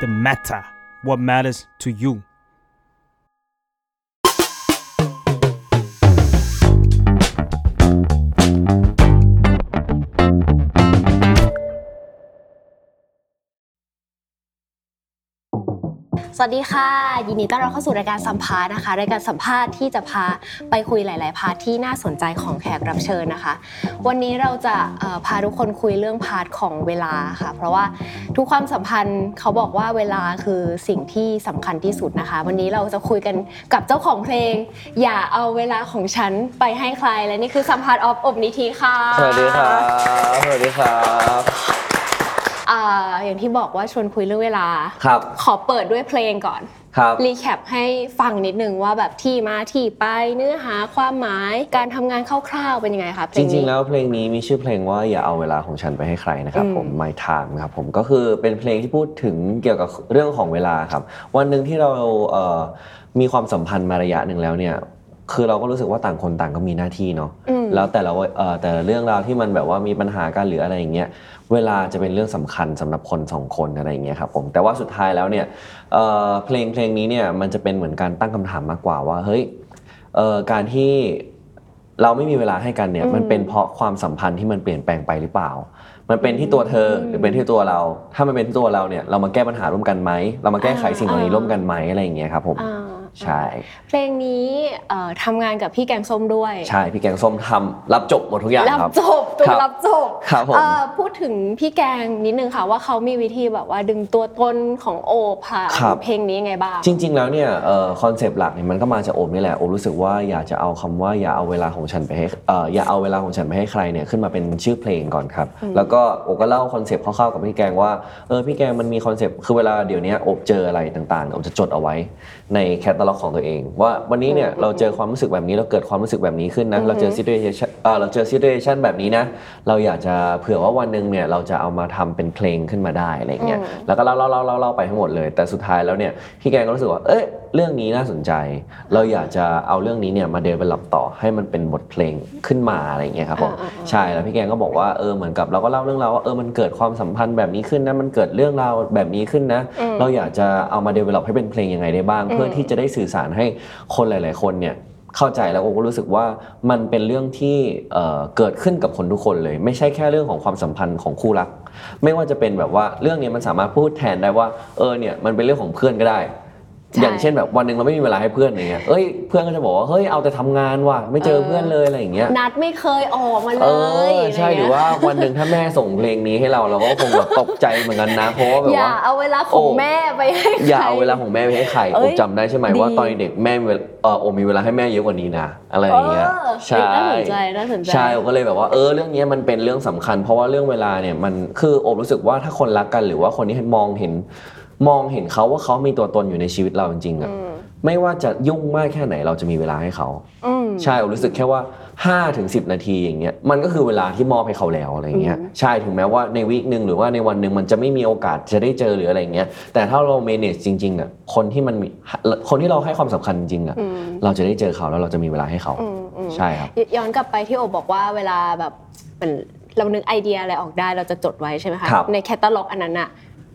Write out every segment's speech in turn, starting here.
The matter. What matters to you. วัสดีค่ะ ยินดีต้อนรับเข้าสู่รายการสัมภาษณ์นะคะรายการสัมภาษณ์ที่จะพาไปคุยหลาย ๆ พาร์ทที่น่าสนใจของแขกรับเชิญนะคะ วันนี้เราจะพาทุกคนคุยเรื่อง part ของเวลาค่ะ เพราะว่าทุกความสัมพันธ์เขาบอกว่าเวลาคือสิ่งที่สำคัญที่สุดนะคะ วันนี้เราจะคุยกันกับเจ้าของเพลง อย่าเอาเวลาของฉันไปให้ใครและนี่คือสัมภาษณ์โอบ โอบนิธิค่ะ สวัสดีครับสวัสดีครับ อ่าอย่างที่บอกว่าชวนคุยเรื่องเวลา ครับ ขอเปิดด้วยเพลงก่อน ครับ recap ให้ฟังนิดนึงว่าแบบที่มาที่ไปเนื้อหาความหมายการทำงานคร่าวๆเป็นยังไงคะเพลจงนี้ริงๆ แล้วเพลงนี้มีชื่อเพลงว่าอย่าเอาเวลาของฉันไปให้ใครนะครับ อืม ผม My Time ครับผมก็คือเป็นเพลงที่พูดถึงเกี่ยวกับเรื่องของเวลาครับ วันหนึ่งที่เราเอ่อมีความสัมพันธ์มาระยะหนึ่งแล้วเนี่ยคือเราก็รู้สึกว่าต่างคนต่างก็มีหน้าที่เนาะ อืม แล้วแต่ละเอ่อแต่ละเรื่องราวที่มันแบบว่ามีปัญหากันหรืออะไรอย่างเงี้ย เวลาจะเป็นเรื่องสำคัญสำหรับคนสองคนอะไรอย่างเงี้ยครับผมแต่ว่าสุดท้ายแล้วเนี่ยเอ่อเพลงเพลงนี้เนี่ยมันจะเป็นเหมือนการตั้งคำถามมากกว่าว่าเฮ้ยเอ่อการที่เราไม่มีเวลาให้กันเนี่ยอืมมันเป็นเพราะความสัมพันธ์ที่มันเปลี่ยนแปลงไปหรือเปล่า มันเป็นที่ตัวเธอหรือเป็นที่ตัวเรา ถ้ามันเป็นที่ตัวเราเนี่ยเรามาแก้ปัญหาร่วมกันไหมเรามาแก้ไขสิ่งเหล่านี้ร่วมกันไหมอะไรอย่างเงี้ยครับผมอ่า ใช่เพลงนี้เอ่อทำงานกับพี่แกงส้มด้วย ใช่พี่แกงส้มทำรับจบหมดทุกอย่างรับครับจบตัวครับรับจบครับผมเอ่อพูดถึงพี่แกงนิดนึงค่ะว่าเขามีวิธีแบบว่าดึงตัวตนของโอบผ่านครับเพลงนี้ยังไงบ้างจริง ๆ แล้วเนี่ย concept หลักเนี่ยมันก็มาจากโอบนี่แหละโอบรู้สึกว่าอยากจะเอาคำว่าอย่าเอาเวลาของฉันไปให้เอ่ออย่าเอาเวลาของฉันไปให้ใครเนี่ยขึ้นมาเป็นชื่อเพลงก่อนครับแล้วก็โอบก็เล่า concept คร่าวๆกับพี่แกงว่าเออพี่แกงมันมี concept คือเวลาเดี๋ยวนี้โอบเจออะไรต่างๆเนี่ยโอบจะจดเอาไว้ในแคตตาล็อกของตัวเอง ว่าวันนี้เนี่ยเราเจอความรู้สึกแบบนี้เราเกิดความรู้สึกแบบนี้ขึ้นนะเราเจอ situation เอ่อเราเจอ situation แบบนี้นะเราอยากจะเผื่อว่าวันหนึ่งเนี่ยเราจะเอามาทำเป็นเพลงขึ้นมาได้อะไรอย่างเงี้ยอืมแล้วก็เล่าเล่าเล่าเล่าเล่าไปทั้งหมดเลย แต่สุดท้ายแล้วเนี่ยพี่แกงก็รู้สึกว่าเอ้ย เรื่องนี้น่าสนใจ เราอยากจะเอาเรื่องนี้เนี่ยมาเดเวลลอปต่อให้มันเป็นบทเพลงขึ้นมาอะไรอย่างเงี้ยครับผมอ่าอ่าอ่าใช่แล้วพี่แกงก็บอกว่าเออเหมือนกับเราก็เล่าเรื่องราวว่าเออมันเกิดความสัมพันธ์แบบนี้ขึ้นนะมันเกิดเรื่องราวแบบนี้ขึ้นนะ เราอยากจะเอามาเดเวลลอปให้เป็นเพลงยังไงได้บ้าง เพื่อที่จะได้สื่อสารให้คนหลาย ๆ คนเนี่ยเข้าใจแล้วก็รู้สึกว่ามันเป็นเรื่องที่เอ่อเกิดขึ้นกับคนทุกคนเลย ไม่ใช่แค่เรื่องของความสัมพันธ์ของคู่รัก ไม่ว่าจะเป็นแบบว่าเรื่องเนี้ยมันสามารถพูดแทนได้ว่าเออเนี่ยมันเป็นเรื่องของเพื่อนก็ได้ใช่ อย่างเช่นแบบวันหนึ่งเราไม่มีเวลาให้เพื่อนอย่างเงี้ยเอ้ยเพื่อนก็จะบอกว่าเฮ้ยเอาแต่ทำงานว่ะไม่เจอเพื่อนเลยอะไรอย่างเงี้ยนัดไม่เคยออกมาเลเอยอใช่ะไเงี้ยหรือว่าวันหนึ่งถ้าแม่ส่งเพลงนี้ให้เราเราก็คงแบบตกใจเหมือนกันนะเพราะว่าแบบอย่าว่าเอาเวลาของโอ้แม่ไปให้ใครอย่าเอาเวลาของแม่ไปให้ใครเอ้ยผมจำได้ใช่ไหมดีว่าตอนเด็กแม่มีเวลาเออโอมีเวลาให้แม่เยอะกว่านี้นะอะไรอย่างเงี้ยเออใช่น่าสนใจน่าสนใจใช่โอก็เลยแบบว่าเออเรื่องนี้มันเป็นเรื่องสำคัญ เพราะว่าเรื่องเวลาเนี่ยมันคือโอรู้สึกว่าถ้าคนรักกันหรือว่าคนที่มองเห็น มองเห็นเขาว่าเขามีตัวตนอยู่ในชีวิตเราจริงๆอะอืมไม่ว่าจะยุ่งมากแค่ไหนเราจะมีเวลาให้เขาอืมใช่ผมรู้สึกแค่ว่า5ถึง10 นาทีอย่างเงี้ยมันก็คือเวลาที่มอบให้เขาแล้วอะไรเงี้ยอืมใช่ถึงแม้ว่าในวีคหนึ่งหรือว่าในวันหนึ่งมันจะไม่มีโอกาสจะได้เจอหรืออะไรเงี้ยแต่ถ้าเรา manage จริงๆอะคนที่มันมีคนที่เราให้ความสำคัญจริงๆอะอืมเราจะได้เจอเขาแล้วเราจะมีเวลาให้เขาอืมอืมใช่ครับย้อนกลับไปที่โอบอกว่าเวลาแบบเหมือนเรานึกไอเดียอะไรออกได้เราจะจดไว้ใช่ไหมคะครับในแคตตาล็อกอันนั้นอะ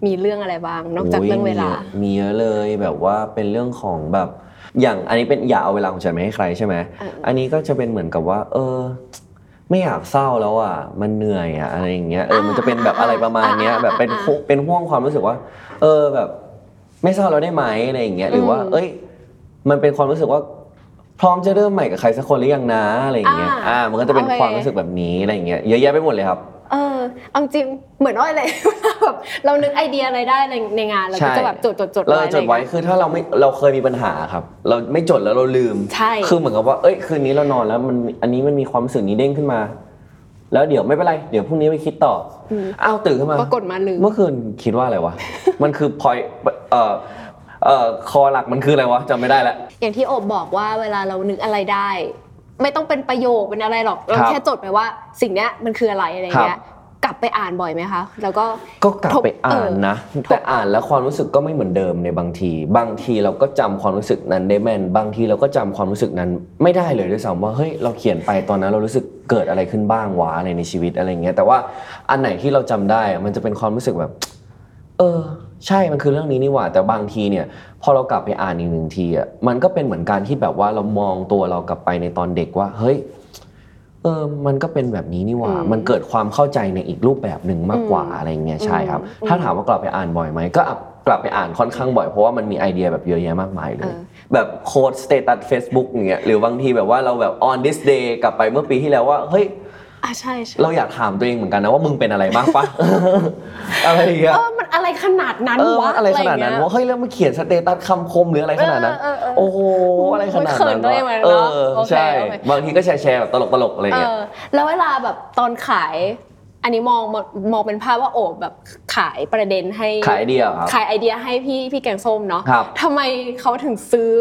มีเรื่องอะไรบ้าง นอกจากเรื่องเวลาโยมีเยอะเลยแบบว่าเป็นเรื่องของแบบ อย่างอันนี้เป็นอย่าเอาเวลาของฉันไปให้ใครใช่ไหมเอออันนี้ก็จะเป็นเหมือนกับว่า เออ ไม่อยากเศร้าแล้วอะ มันเหนื่อยอะอะไรอย่างเงี้ยเอออ่ามันจะเป็นแบบอะไรประมาณเนี้ยอ่าแบบเป็นอ่าห่วงเป็นห่วงความรู้สึกว่า เออแบบ ไม่เศร้าแล้วได้ไหมอะไรอย่างเงี้ยหรือว่าอืมเอ้ย มันเป็นความรู้สึกว่าพร้อมจะเริ่มใหม่กับใครสักคนหรือยังนะอะไรอย่างเงี้ย อ่าอ่ามันก็จะเป็นโอเคความรู้สึกแบบนี้อะไรอย่างเงี้ย เยอะแยะไปหมดเลยครับ เออเอาจริงเหมือนอ้อยเลยแบบเรานึกไอเดียอะไรได้ในในงานเราก็ใช่จะแบบจดจดจดเราไว้จดไว้อะไรเงี้ยคือถ้าเราไม่เราเคยมีปัญหาครับ เราไม่จดแล้วเราลืมใช่คือเหมือนกับว่าเอ้ยคืนนี้เรานอนแล้วมันอันนี้มันมีความรู้สึกนี้เด้งขึ้นมา แล้วเดี๋ยวไม่เป็นไรเดี๋ยวพรุ่งนี้ไปคิดต่อออ้าวตื่นขึ้นมาปรากฏมาลืมเมื่อคืนคิดว่าอะไรวะมันคือพอยเอ่อเอ่อคอหลักมันคืออะไรวะจำไม่ได้แล้วอย่างที่โอบบอกว่าเวลาเรานึกอะไรได้ไม่ต้องเป็นประโยคเป็นอะไรหรอกเราครับแค่จดไปว่าสิ่งเนี้ยมันคืออะไรอะไรเงี้ครัยบ กลับไปอ่านบ่อยไหมคะ แล้วก็ก็กลับทบไปอ่านเออนะ แต่อ่านแล้วความรู้สึกก็ไม่เหมือนเดิมในบางที บางทีเราก็จำความรู้สึกนั้นได้แม่น บางทีเราก็จำความรู้สึกนั้น ไม่ได้เลยด้วยซ้ำว่าเฮ้ยเราเขียนไปตอนนั้นเรารู้สึกเกิดอะไรขึ้นบ้างวะอะไรในชีวิตอะไรเงี้ยแต่ว่าอันไหนที่เราจำได้อะมันจะเป็นความรู้สึกแบบ เออ ใช่มันคือเรื่องนี้นี่หว่า แต่บางทีเนี่ย พอเรากลับไปอ่านอีกหนึ่งทีอะมันก็เป็นเหมือนการที่แบบว่าเรามองตัวเรากลับไปในตอนเด็กว่าเฮ้ย เออมันก็เป็นแบบนี้นี่หว่าอืมมันเกิดความเข้าใจในอีกรูปแบบหนึ่งมากกว่าอืมอะไรเงี้ยใช่ครับอืมถ้าถามว่ากลับไปอ่านบ่อยไหมก็กลับไปอ่านค่อนข้างบ่อยเพราะว่ามันมีไอเดียแบบเยอะแยะมากมายเลเออแบบ quote status Facebook อย่างเงี้ยหรือบางทีแบบว่าเราแบบ on this day กลับไปเมื่อปีที่แล้วว่าเฮ้ย อะใช่ใช่เราอยากถามตัวเองเหมือนกันนะว่ามึงเป็นอะไรบ้างปะ อะไรอย่างเงี้ยเออมันอะไรขนาดนั้นเออวะอะไรขนาดนั้นเงี้ยว่าเฮ้ยแล้วมันเขียน status คำคมหรืออะไรขนาดนั้น เออเออเออ โอ้โหอะไรขนาดเขินั้นนตัวเองวะเหมือนกันเอเนอะอโอเคใช่โอเคบางทีก็แชร์แชร์แบบตลกๆอะไรอย่างเอเงี้ยอแล้วเวลาแบบตอนขาย อันนี้มองมองมองเป็นภาพว่าโอบแบบขายประเด็นให้ขายไอเดียเหรอครับ ขายไอเดียให้พี่พี่แกงส้มเนาะครับ ทำไมเขาถึงซื้อ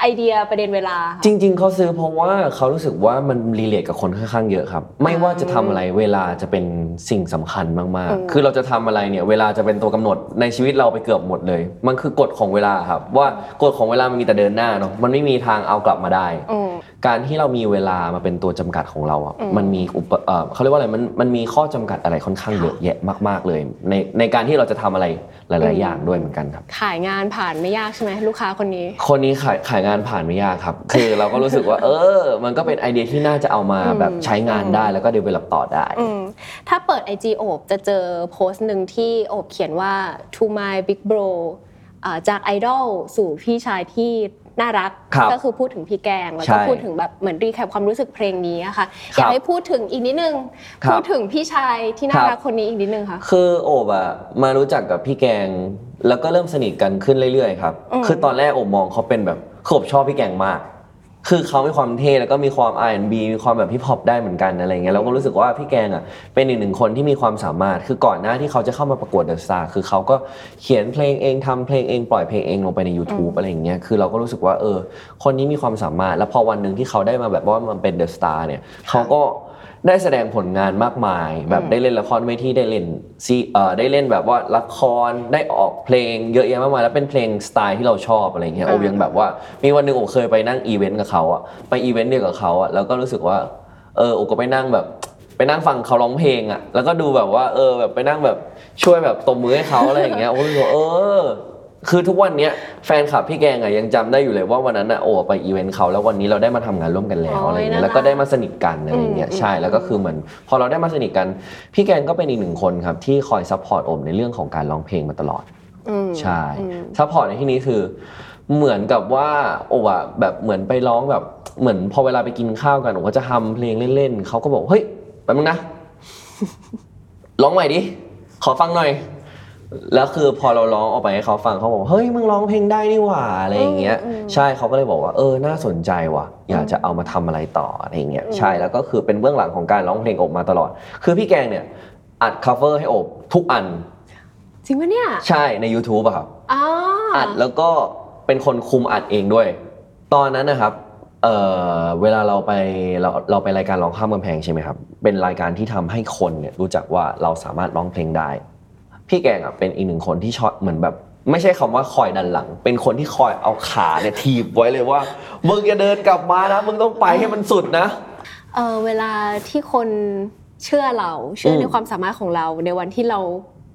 ไอเดียประเด็นเวลาคะจริง ๆเขาซื้อเพราะว่าเขารู้สึกว่ามันรีเลทกับคนค่อนข้างเยอะครับ ไม่ว่าจะทำอะไรเวลาจะเป็นสิ่งสำคัญมากอืม ๆ คือเราจะทำอะไรเนี่ยเวลาจะเป็นตัวกำหนดในชีวิตเราไปเกือบหมดเลย มันคือกฎของเวลาครับ ว่ากฎของเวลามันมีแต่เดินหน้าเนาะมันไม่มีทางเอากลับมาได้ อืม การที่เรามีเวลามาเป็นตัวจำกัดของเราอะอืม มันมีอุปเอ่อเขาเรียกว่าอะไรมันมันมีข้อจำกัดอะไรค่อนข้างเยอะแยะมาก ๆ เลย ในในการที่เราจะทำอะไรหลาย ๆ อย่างด้วยเหมือนกันครับ ขายงานผ่านไม่ยากใช่ไหมลูกค้าคนนี้ คนนี้ขายขายงานผ่านไม่ยากครับ คือเราก็รู้สึกว่า เออ มันก็เป็นไอเดียที่น่าจะเอามาอืมแบบใช้งานได้แล้วก็เดเวล็อปต่อได้อืมถ้าเปิด IG โอบจะเจอโพสต์หนึ่งที่โอบเขียนว่า to my big bro อ่าจากไอดอลสู่พี่ชายที่น่ารักครับก็คือพูดถึงพี่แกงแล้วใช่ก็พูดถึงแบบเหมือนรีแคปความรู้สึกเพลงนี้อะค่ะครับอยากให้พูดถึงอีกนิดนึงครับพูดถึงพี่ชายที่น่าครับรักคนนี้อีกนิดนึงค่ะคือโอบอะมารู้จักกับพี่แกง แล้วก็เริ่มสนิทกันขึ้นเรื่อยๆครับอืมคือตอนแรกโอบมองเขาเป็นแบบ คือโอบชอบพี่แกงมาก คือเขามีความเท่แล้วก็มีความ R&B มีความแบบฮิปฮอปได้เหมือนกันอะไรเงี้ยเราก็รู้สึกว่าพี่แกงอะเป็นอีกหนึ่งคนที่มีความสามารถ คือก่อนหน้าที่เขาจะเข้ามาประกวด The Star คือเขาก็เขียนเพลงเองทำเพลงเองปล่อยเพลงเองลงไปใน YouTube อะไรเงี้ยคือเราก็รู้สึกว่าเออ คนนี้มีความสามารถ แล้วพอวันหนึ่งที่เขาได้มาแบบว่ามันเป็น The Star เนี่ยเขาก็ ได้แสดงผลงานมากมาย แบบได้เล่นละครเวทีได้เล่นซีเอ่อได้เล่นแบบว่าละครได้ออกเพลงเยอะแยะมากมายแล้วเป็นเพลงสไตล์ที่เราชอบอะไรเงี้ยโอบอะยังแบบว่ามีวันหนึ่งโอบเคยไปนั่งอีเวนต์กับเขาอะไปอีเวนต์เดียวกับเขาอะแล้วก็รู้สึกว่าเออโอบก็ไปนั่งแบบไปนั่งฟังเขาร้องเพลงอะแล้วก็ดูแบบว่า เออ แบบไปนั่งแบบช่วยแบบตบมือให้เขาอะไรอย่างเงี้ย โอบรู้สึกว่าเออ คือทุกวันเนี้ยแฟนคลับพี่แกงอะยังจำได้อยู่เลยว่าวันนั้นอะโอบไปอีเวนต์เขาแล้ววันนี้เราได้มาทำงานร่วมกันแล้วโอ้ยอะไรเงี้ยน่ารักแล้วก็ได้มาสนิทกันอะไรเงี้ยอืม ใช่แล้วก็คือเหมือนพอเราได้มาสนิทกัน พี่แกงก็เป็นอีกหนึ่งคนครับที่คอย support โอบในเรื่องของการร้องเพลงมาตลอด อืมใช่อืม support ในที่นี้คือ เหมือนกับว่าโอบอะแบบเหมือนไปร้องแบบเหมือนพอเวลาไปกินข้าวกันโอบก็จะทำเพลงเล่นๆเขาก็บอกเฮ้ยแป๊บนึงนะ ร้องใหม่ดิขอฟังหน่อย แล้วคือพอเราร้องออกไปให้เขาฟังเขาบอกว่าเฮ้ยมึงร้องเพลงได้นี่หว่าอะไรอย่างเงี้ยอืมอืม ใช่เขาก็เลยบอกว่าเออน่าสนใจว่ะ อยากจะเอามาทำอะไรต่ออะไรอย่างเงี้ยอืมใช่แล้วก็คือเป็นเบื้องหลังของการร้องเพลงโอบมาตลอด คือพี่แกงเนี่ยอัด cover ให้อบทุกอันจริงปะเนี่ยใช่ใน YouTube อะครับ อ๋ออ อัดแล้วก็เป็นคนคุมอัดเองด้วย ตอนนั้นนะครับเอ่อเวลาเราไปเราเราไปรายการร้องข้ามกำแพงใช่ไหมครับ เป็นรายการที่ทำให้คนเนี่ยรู้จักว่าเราสามารถร้องเพลงได้ พี่แกงอะเป็นอีกหนึ่งคนที่ชอบเหมือนแบบ ไม่ใช่คำว่าคอยดันหลัง เป็นคนที่คอยเอาขาเนี่ยถีบไว้เลยว่ามึงจะเดินกลับมานะมึงต้องไปให้มันสุดนะเออเวลาที่คนเชื่อเราเชื่ออมในความสามารถของเราในวันที่เรา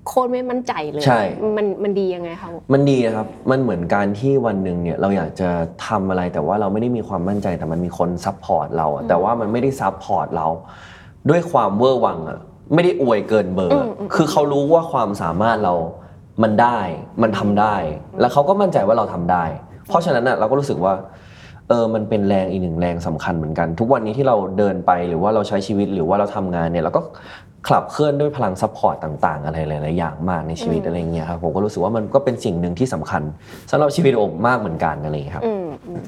โคตรไม่มั่นใจเลยใช่มันมันดียังไงคะมันดีนะครับ มันเหมือนการที่วันหนึ่งเนี่ยเราอยากจะทำอะไรแต่ว่าเราไม่ได้มีความมั่นใจแต่มันมีคน support เราอะแต่ว่ามันไม่ได้ support เรา ด้วยความเวอร์วังอะ ไม่ได้อวยเกินเบอร์อะคือเขารู้ว่าความสามารถเรามันได้ มันทำได้ แล้วเขาก็มั่นใจว่าเราทำได้ เพราะฉะนั้นอะเราก็รู้สึกว่า เออ มันเป็นแรงอีกหนึ่งแรงสำคัญเหมือนกัน ทุกวันนี้ที่เราเดินไปหรือว่าเราใช้ชีวิตหรือว่าเราทำงานเนี่ยเราก็ขับเคลื่อนด้วยพลัง support ต่างๆ อะไรหลายๆอย่างมากในชีวิตอะไรเงี้ยครับผมก็รู้สึกว่ามันก็เป็นสิ่งหนึ่งที่สำคัญสำหรับชีวิตโอบมากเหมือนกันอะไรเงี้ยครับอืมอืม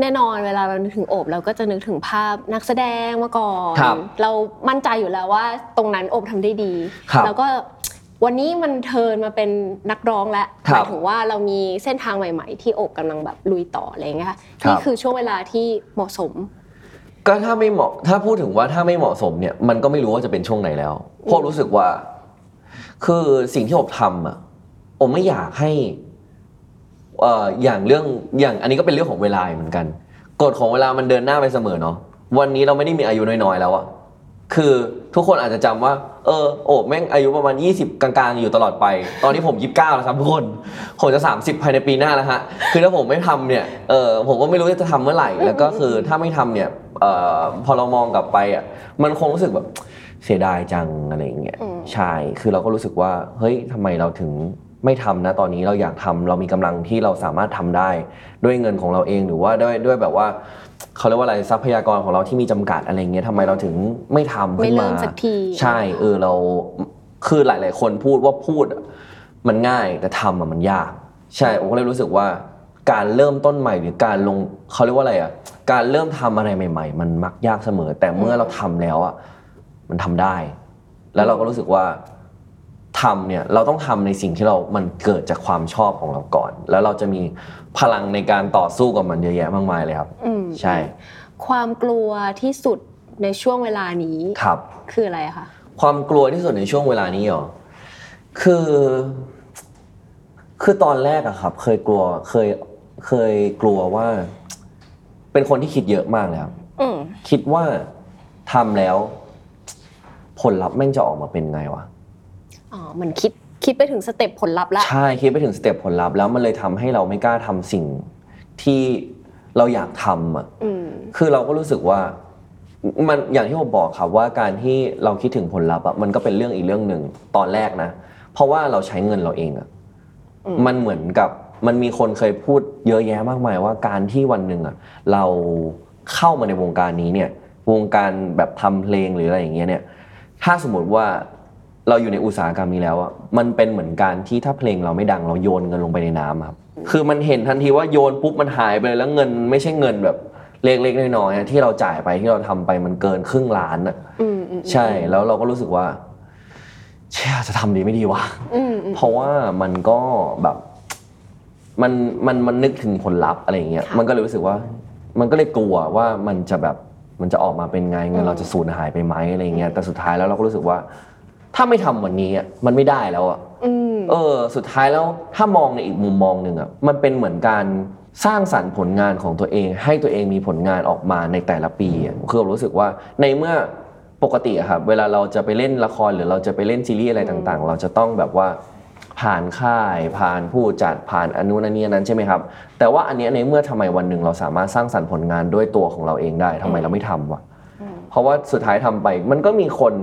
แน่นอนเวลาเรานึกถึงโอบเราก็จะนึกถึงภาพนักแสดงมาก่อน ครับเรามั่นใจอยู่แล้วว่าตรงนั้นโอบทำได้ดี ครับแล้วก็วันนี้มันเทิร์นมาเป็นนักร้องแล้วคหรับมายถึงว่าเรามีเส้นทางใหม่ ๆ ที่โอบกำลังแบบลุยต่ออะไรอย่างเงี้ยค่ะครับ นี่คือช่วงเวลาที่เหมาะสม ก็ถ้าไม่เหมาะถ้าพูดถึงว่าถ้าไม่เหมาะสมเนี่ยมันก็ไม่รู้ว่าจะเป็นช่วงไหนแล้วเพราะรู้สึกว่า คือสิ่งที่ผมทำอะผมไม่อยากให้ เอ่ออย่างเรื่องอย่างอันนี้ก็เป็นเรื่องของเวลาเหมือนกันกฎของเวลามันเดินหน้าไปเสมอเนาะวันนี้เราไม่ได้มีอายุน้อยๆแล้วอะคือทุกคนอาจจะจำว่า เออโอบแม่งอายุประมาณ 20 กลางๆ อยู่ตลอดไป ตอนนี้ผม 29 แล้วครับทุกคนผมจะ 30 ภายในปีหน้าแล้วฮะคือถ้าผมไม่ทำเนี่ยเออผมก็ไม่รู้จะทำเมื่อไหร่ แล้วก็คือถ้าไม่ทำเนี่ยเอ่อพอเรามองกลับไปอะมันคงรู้สึกแบบเสียดายจังอะไรอย่างเงี้ยอืมใช่คือเราก็รู้สึกว่าเฮ้ยทำไมเราถึง ไม่ทำนะตอนนี้เราอยากทำเรามีกำลังที่เราสามารถทำได้ ด้วยเงินของเราเองหรือว่าด้วยด้วยแบบว่าเขาเรียกว่าอะไรทรัพยากรของเราที่มีจำกัดอะไรเงี้ยทำไมเราถึงไม่ทำขึ้นไม่เริ่มามสักทีใช่เออเราคือหลาย ๆ คนพูดว่าพูดอะมันง่ายแต่ทำอะมันยาก ใช่ผมก็เลยรู้สึกว่าการเริ่มต้นใหม่หรือการลงเขาเรียกว่าอะไรอะการเริ่มทำอะไรใหม่ ๆ มันมักยากเสมอ แต่เมื่อเราทำแล้วอะมันทำได้ แล้วเราก็รู้สึกว่า ทำเนี่ยเราต้องทำในสิ่งที่เรา มันเกิดจากความชอบของเราก่อน แล้วเราจะมีพลังในการต่อสู้กับมันเยอะแยะมากมายเลยครับอืมใช่ ความกลัวที่สุดในช่วงเวลานี้ครับ คืออะไรคะความกลัวที่สุดในช่วงเวลานี้เหรอคือ คือตอนแรกอะครับ เคยกลัวเคยเคยกลัวว่า เป็นคนที่คิดเยอะมากเลยครับอืมคิดว่าทำแล้ว ผลลัพธ์แม่งจะออกมาเป็นไงวะ อ๋อเหมือนคิดคิดไปถึงสเต็ปผลลัพธ์ละ ใช่คิดไปถึงสเต็ปผลลัพธ์แล้วมันเลยทำให้เราไม่กล้าทำสิ่งที่เราอยากทำอะอืม คือเราก็รู้สึกว่ามันอย่างที่ผมบอกครับว่าการที่เราคิดถึงผลลัพธ์อะมันก็เป็นเรื่องอีกเรื่องหนึ่งตอนแรกนะ เพราะว่าเราใช้เงินเราเองอะอืม มันเหมือนกับมันมีคนเคยพูดเยอะแยะมากมายว่าการที่วันหนึ่งอะเราเข้ามาในวงการนี้เนี่ยวงการแบบทำเพลงหรืออะไรอย่างเงี้ยเนี่ย ถ้าสมมติว่า เราอยู่ในอุตสาหกรรมนี้แล้วอะมันเป็นเหมือนการที่ถ้าเพลงเราไม่ดังเราโยนเงินลงไปในน้ำอะครับ คือมันเห็นทันทีว่าโยนปุ๊บมันหายไปเลยแล้วเงินไม่ใช่เงินแบบเล็กๆน้อยๆอะที่เราจ่ายไปที่เราทำไปมันเกินครึ่งล้านอะอืมอืมใช่แล้วเราก็รู้สึกว่า เชื่อจะทำดีไม่ดีวะ อืมอืม เพราะว่ามันก็แบบมันมันมันนึกถึงผลลัพธ์อะไรอย่างเงี้ยค่ะมันก็เลยรู้สึกว่า มันก็เลยกลัวว่ามันจะแบบมันจะออกมาเป็นไงเงิอืนม เราจะสูญหายไปไหมอะไรอย่างเงี้ยแต่สุดท้ายแล้วเราก็รู้สึกว่า ถ้าไม่ทำวันนี้อะมันไม่ได้แล้วอะอืมเออ สุดท้ายแล้วถ้ามองในอีกมุมมองหนึ่งอะมันเป็นเหมือนการสร้างสรรค์ผลงานของตัวเอง ให้ตัวเองมีผลงานออกมาในแต่ละปีอะคือผมรู้สึกว่าในเมื่อปกติอะครับเวลาเราจะไปเล่นละครหรือเราจะไปเล่นซีรีส์อะไรต่างๆ เราจะต้องแบบว่าผ่านค่ายผ่านผู้จัดผ่านอนุนันนี้นั้นใช่ไหมครับ แต่ว่าอันเนี้ยในเมื่อทำไมวันหนึ่งเราสามารถสร้างสรรค์ผลงานด้วยตัวของเราเองได้ทำไมเราไม่ทำวะเพราะว่าสุดท้ายทำไปมันก็มีคน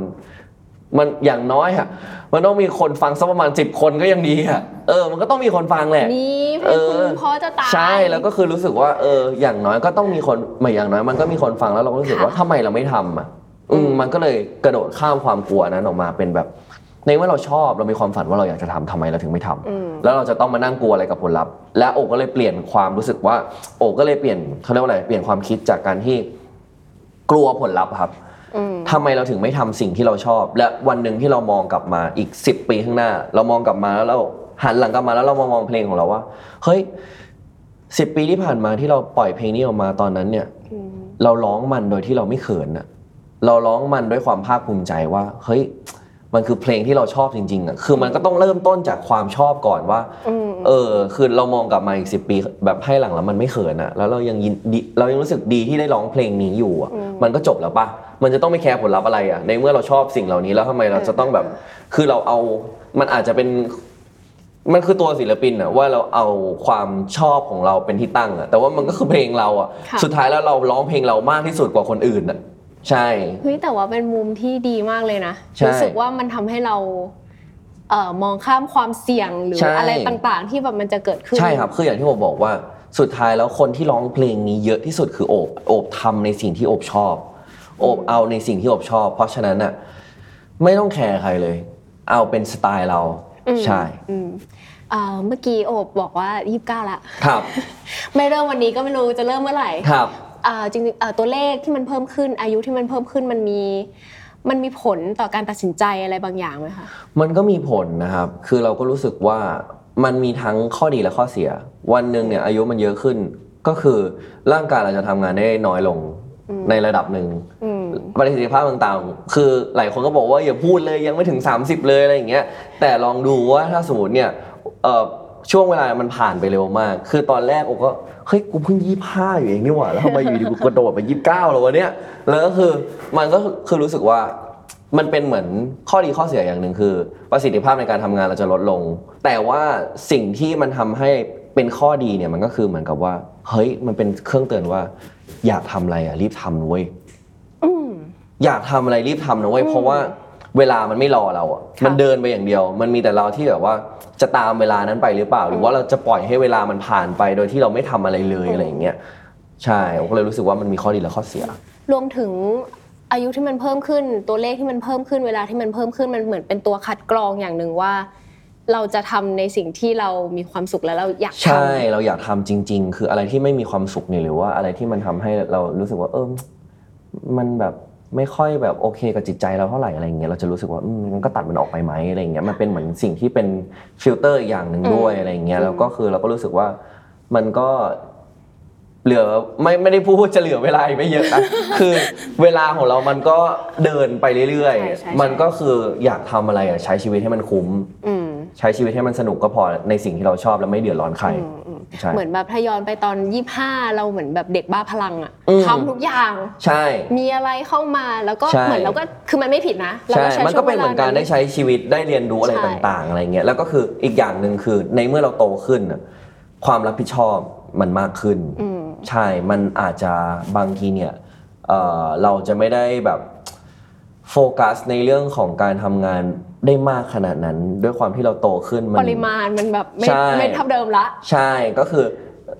มันอย่างน้อยอะมันต้องมีคนฟังสักประมาณสิบคนก็ยังดีอะเออ มันก็ต้องมีคนฟังแหละ นี่เพลงคุณเพอจะตายใช่แล้วก็คือรู้สึกว่าเออ อย่างน้อยก็ต้องมีคนไม่อย่างน้อยมันก็มีคนฟังแล้วเราก็รู้สึกว่าค่ะทำไมเราไม่ทำอะอืมมันก็เลยกระโดดข้ามความกลัวนั้นออกมาเป็นแบบ ในเมื่อเราชอบเรามีความฝันว่าเราอยากจะทำทำไมเราถึงไม่ทำอืมแล้วเราจะต้องมานั่งกลัวอะไรกับผลลัพธ์และโอก็เลยเปลี่ยนความรู้สึกว่า โอก็เลยเปลี่ยนเขาเรียกว่าอะไรเปลี่ยนความคิดจากการที่กลัวผลลัพธ์ครับอืม ทำไมเราถึงไม่ทำสิ่งที่เราชอบ และวันหนึ่งที่เรามองกลับมาอีก 10 ปีข้างหน้า เรามองกลับมาแล้วเราหันหลังกลับมาแล้วเรามามองเพลงของเราว่าเฮ้ยสิปีที่ผ่านมาที่เราปล่อยเพลงนี้ออกมาตอนนั้นเนี่ยอืมเราร้องมันโดยที่เราไม่เขินอะเราร้องมันด้วยความภาคภูมิใจว่า เฮ้ยมันคือเพลงที่เราชอบจริงๆอะคือมันก็ต้องเริ่มต้นจากความชอบก่อนว่าอืมเออคือเรามองกลับมาอีกสิปีแบบให้หลังแล้วมันไม่เขินอะแล้วเรายังยินดีเรายังรู้สึกดีที่ได้ร้องเพลงนี้อยู่อะอืมมันก็จบแล้วปะ มันจะต้องไม่แคร์ผลลัพธ์อะไรอะในเมื่อเราชอบสิ่งเหล่านี้แล้วทำไมเราจะต้องแบบ คือเราเอามันอาจจะเป็นมันคือตัวศิลปินอะว่าเราเอาความชอบของเราเป็นที่ตั้งอะแต่ว่ามันก็คือเพลงเราอะค่ะ สุดท้ายแล้วเราร้องเพลงเรามากที่สุดกว่าคนอื่นอะใช่ เฮ้ยแต่ว่าเป็นมุมที่ดีมากเลยนะใช่รู้สึกว่ามันทำให้เราเอ่อมองข้ามความเสี่ยงหรือใช่ อะไรต่างๆ ที่แบบมันจะเกิดขึ้น ใช่ครับคืออย่างที่ผมบอกว่าสุดท้ายแล้วคนที่ร้องเพลงนี้เยอะที่สุดคือโอบโอบทำในสิ่งที่โอบชอบ โอบเอาในสิ่งที่โอบชอบ เพราะฉะนั้นอะไม่ต้องแคร์ใครเลย เอาเป็นสไตล์เราอืมใช่อืมเอ่อเมื่อกี้โอบบอกว่า 29ละครับ ไม่เริ่มวันนี้ก็ไม่รู้จะเริ่มเมื่อไหร่ครับเอ่อจริงๆเอ่อตัวเลขที่มันเพิ่มขึ้น อายุที่มันเพิ่มขึ้นมันมีมันมีผลต่อการตัดสินใจอะไรบางอย่างไหมคะ มันก็มีผลนะครับ คือเราก็รู้สึกว่ามันมีทั้งข้อดีและข้อเสีย วันหนึ่งเนี่ยอายุมันเยอะขึ้น ก็คือร่างกายเราจะทำงานได้น้อยลง ในระดับหนึ่งอืมประสิทธิภาพต่างๆ คือหลายคนก็บอกว่าอย่าพูดเลยยังไม่ถึง 30 เลยอะไรอย่างเงี้ยแต่ลองดูว่าถ้าสมมติเนี่ยเอ่อช่วงเวลามันผ่านไปเร็วมาก คือตอนแรกโอก็เฮ้ยกูเพิ่งยี่ห้าอยู่เองนี่หว่าแล้วทำไมอยู่ดีกูกระโดดไปยี่สิบเก้าแล้ววะเนี่ยแล้วก็คือมันก็คือรู้สึกว่ามันเป็นเหมือนข้อดีข้อเสียอย่างหนึ่งคือ ประสิทธิภาพในการทำงานเราจะลดลง แต่ว่าสิ่งที่มันทำให้เป็นข้อดีเนี่ยมันก็คือเหมือนกับว่า เฮ้ยมันเป็นเครื่องเตือนว่า อยากทำอะไรอะรีบทำเว้ยอืม อยากทำอะไรรีบทำนะเว้ยเพราะว่าเวลามันไม่รอเราอะค่ะมันเดินไปอย่างเดียว มันมีแต่เราที่แบบว่าจะตามเวลานั้นไปหรือเปล่า หรือว่าเราจะปล่อยให้เวลามันผ่านไปโดยที่เราไม่ทำอะไรเลยอะไรอย่างเงี้ยใช่ผมก็เลยรู้สึกว่ามันมีข้อดีและข้อเสีย รวมถึงอายุที่มันเพิ่มขึ้นตัวเลขที่มันเพิ่มขึ้นเวลาที่มันเพิ่มขึ้นมันเหมือนเป็นตัวคัดกรองอย่างหนึ่งว่า เราจะทำในสิ่งที่เรามีความสุขแล้วเราอยากทำใช่เราอยากทำจริง ๆ คืออะไรที่ไม่มีความสุขเนี่ยหรือว่าอะไรที่มันทำให้เรารู้สึกว่าเออมันแบบไม่ค่อยแบบโอเคกับจิตใจเราเท่าไหร่อะไรเงี้ยเราจะรู้สึกว่าอืมมันก็ตัดมันออกไปไหมอะไรเงี้ยมันเป็นเหมือนสิ่งที่เป็นฟิลเตอร์อีกอย่างหนึ่งด้วยอะไรเงี้ยแล้วก็คือเราก็รู้สึกว่ามันก็เหลือไม่ไม่ได้พูดว่าจะเหลือเวลาอีกไม่เยอะนะคือเวลาของเรามันก็เดินไปเรื่อยใช่ใช่ๆมันก็คืออยากทำอะไรอะใช้ชีวิตให้มันคุ้มอืม ใช้ชีวิตให้มันสนุกก็พอในสิ่งที่เราชอบแล้วไม่เดือดร้อนใครอืมอืมใช่เหมือนแบบถ้าย้อนไปตอนยี่ห้าเราเหมือนแบบเด็กบ้าพลังอะอืมทำทุกอย่างใช่ มีอะไรเข้ามาแล้วก็ใช่เหมือนเราก็คือมันไม่ผิดนะเราใช่ก็ใช้มันก็เป็นเหมือนการได้ใช้ชีวิตได้เรียนรู้อะไรใช่ต่างๆอะไรเงี้ยแล้วก็คืออีกอย่างหนึ่งคือในเมื่อเราโตขึ้นน่ะความรับผิดชอบมันมากขึ้นอืมใช่มันอาจจะบางทีเนี่ยเอ่อเราจะไม่ได้แบบโฟกัสในเรื่องของการทำงาน ได้มากขนาดนั้นด้วยความที่เราโตขึ้นมันปริมาณมันแบบไม่ใช่ไม่เท่าเดิมละ ใช่ก็คือ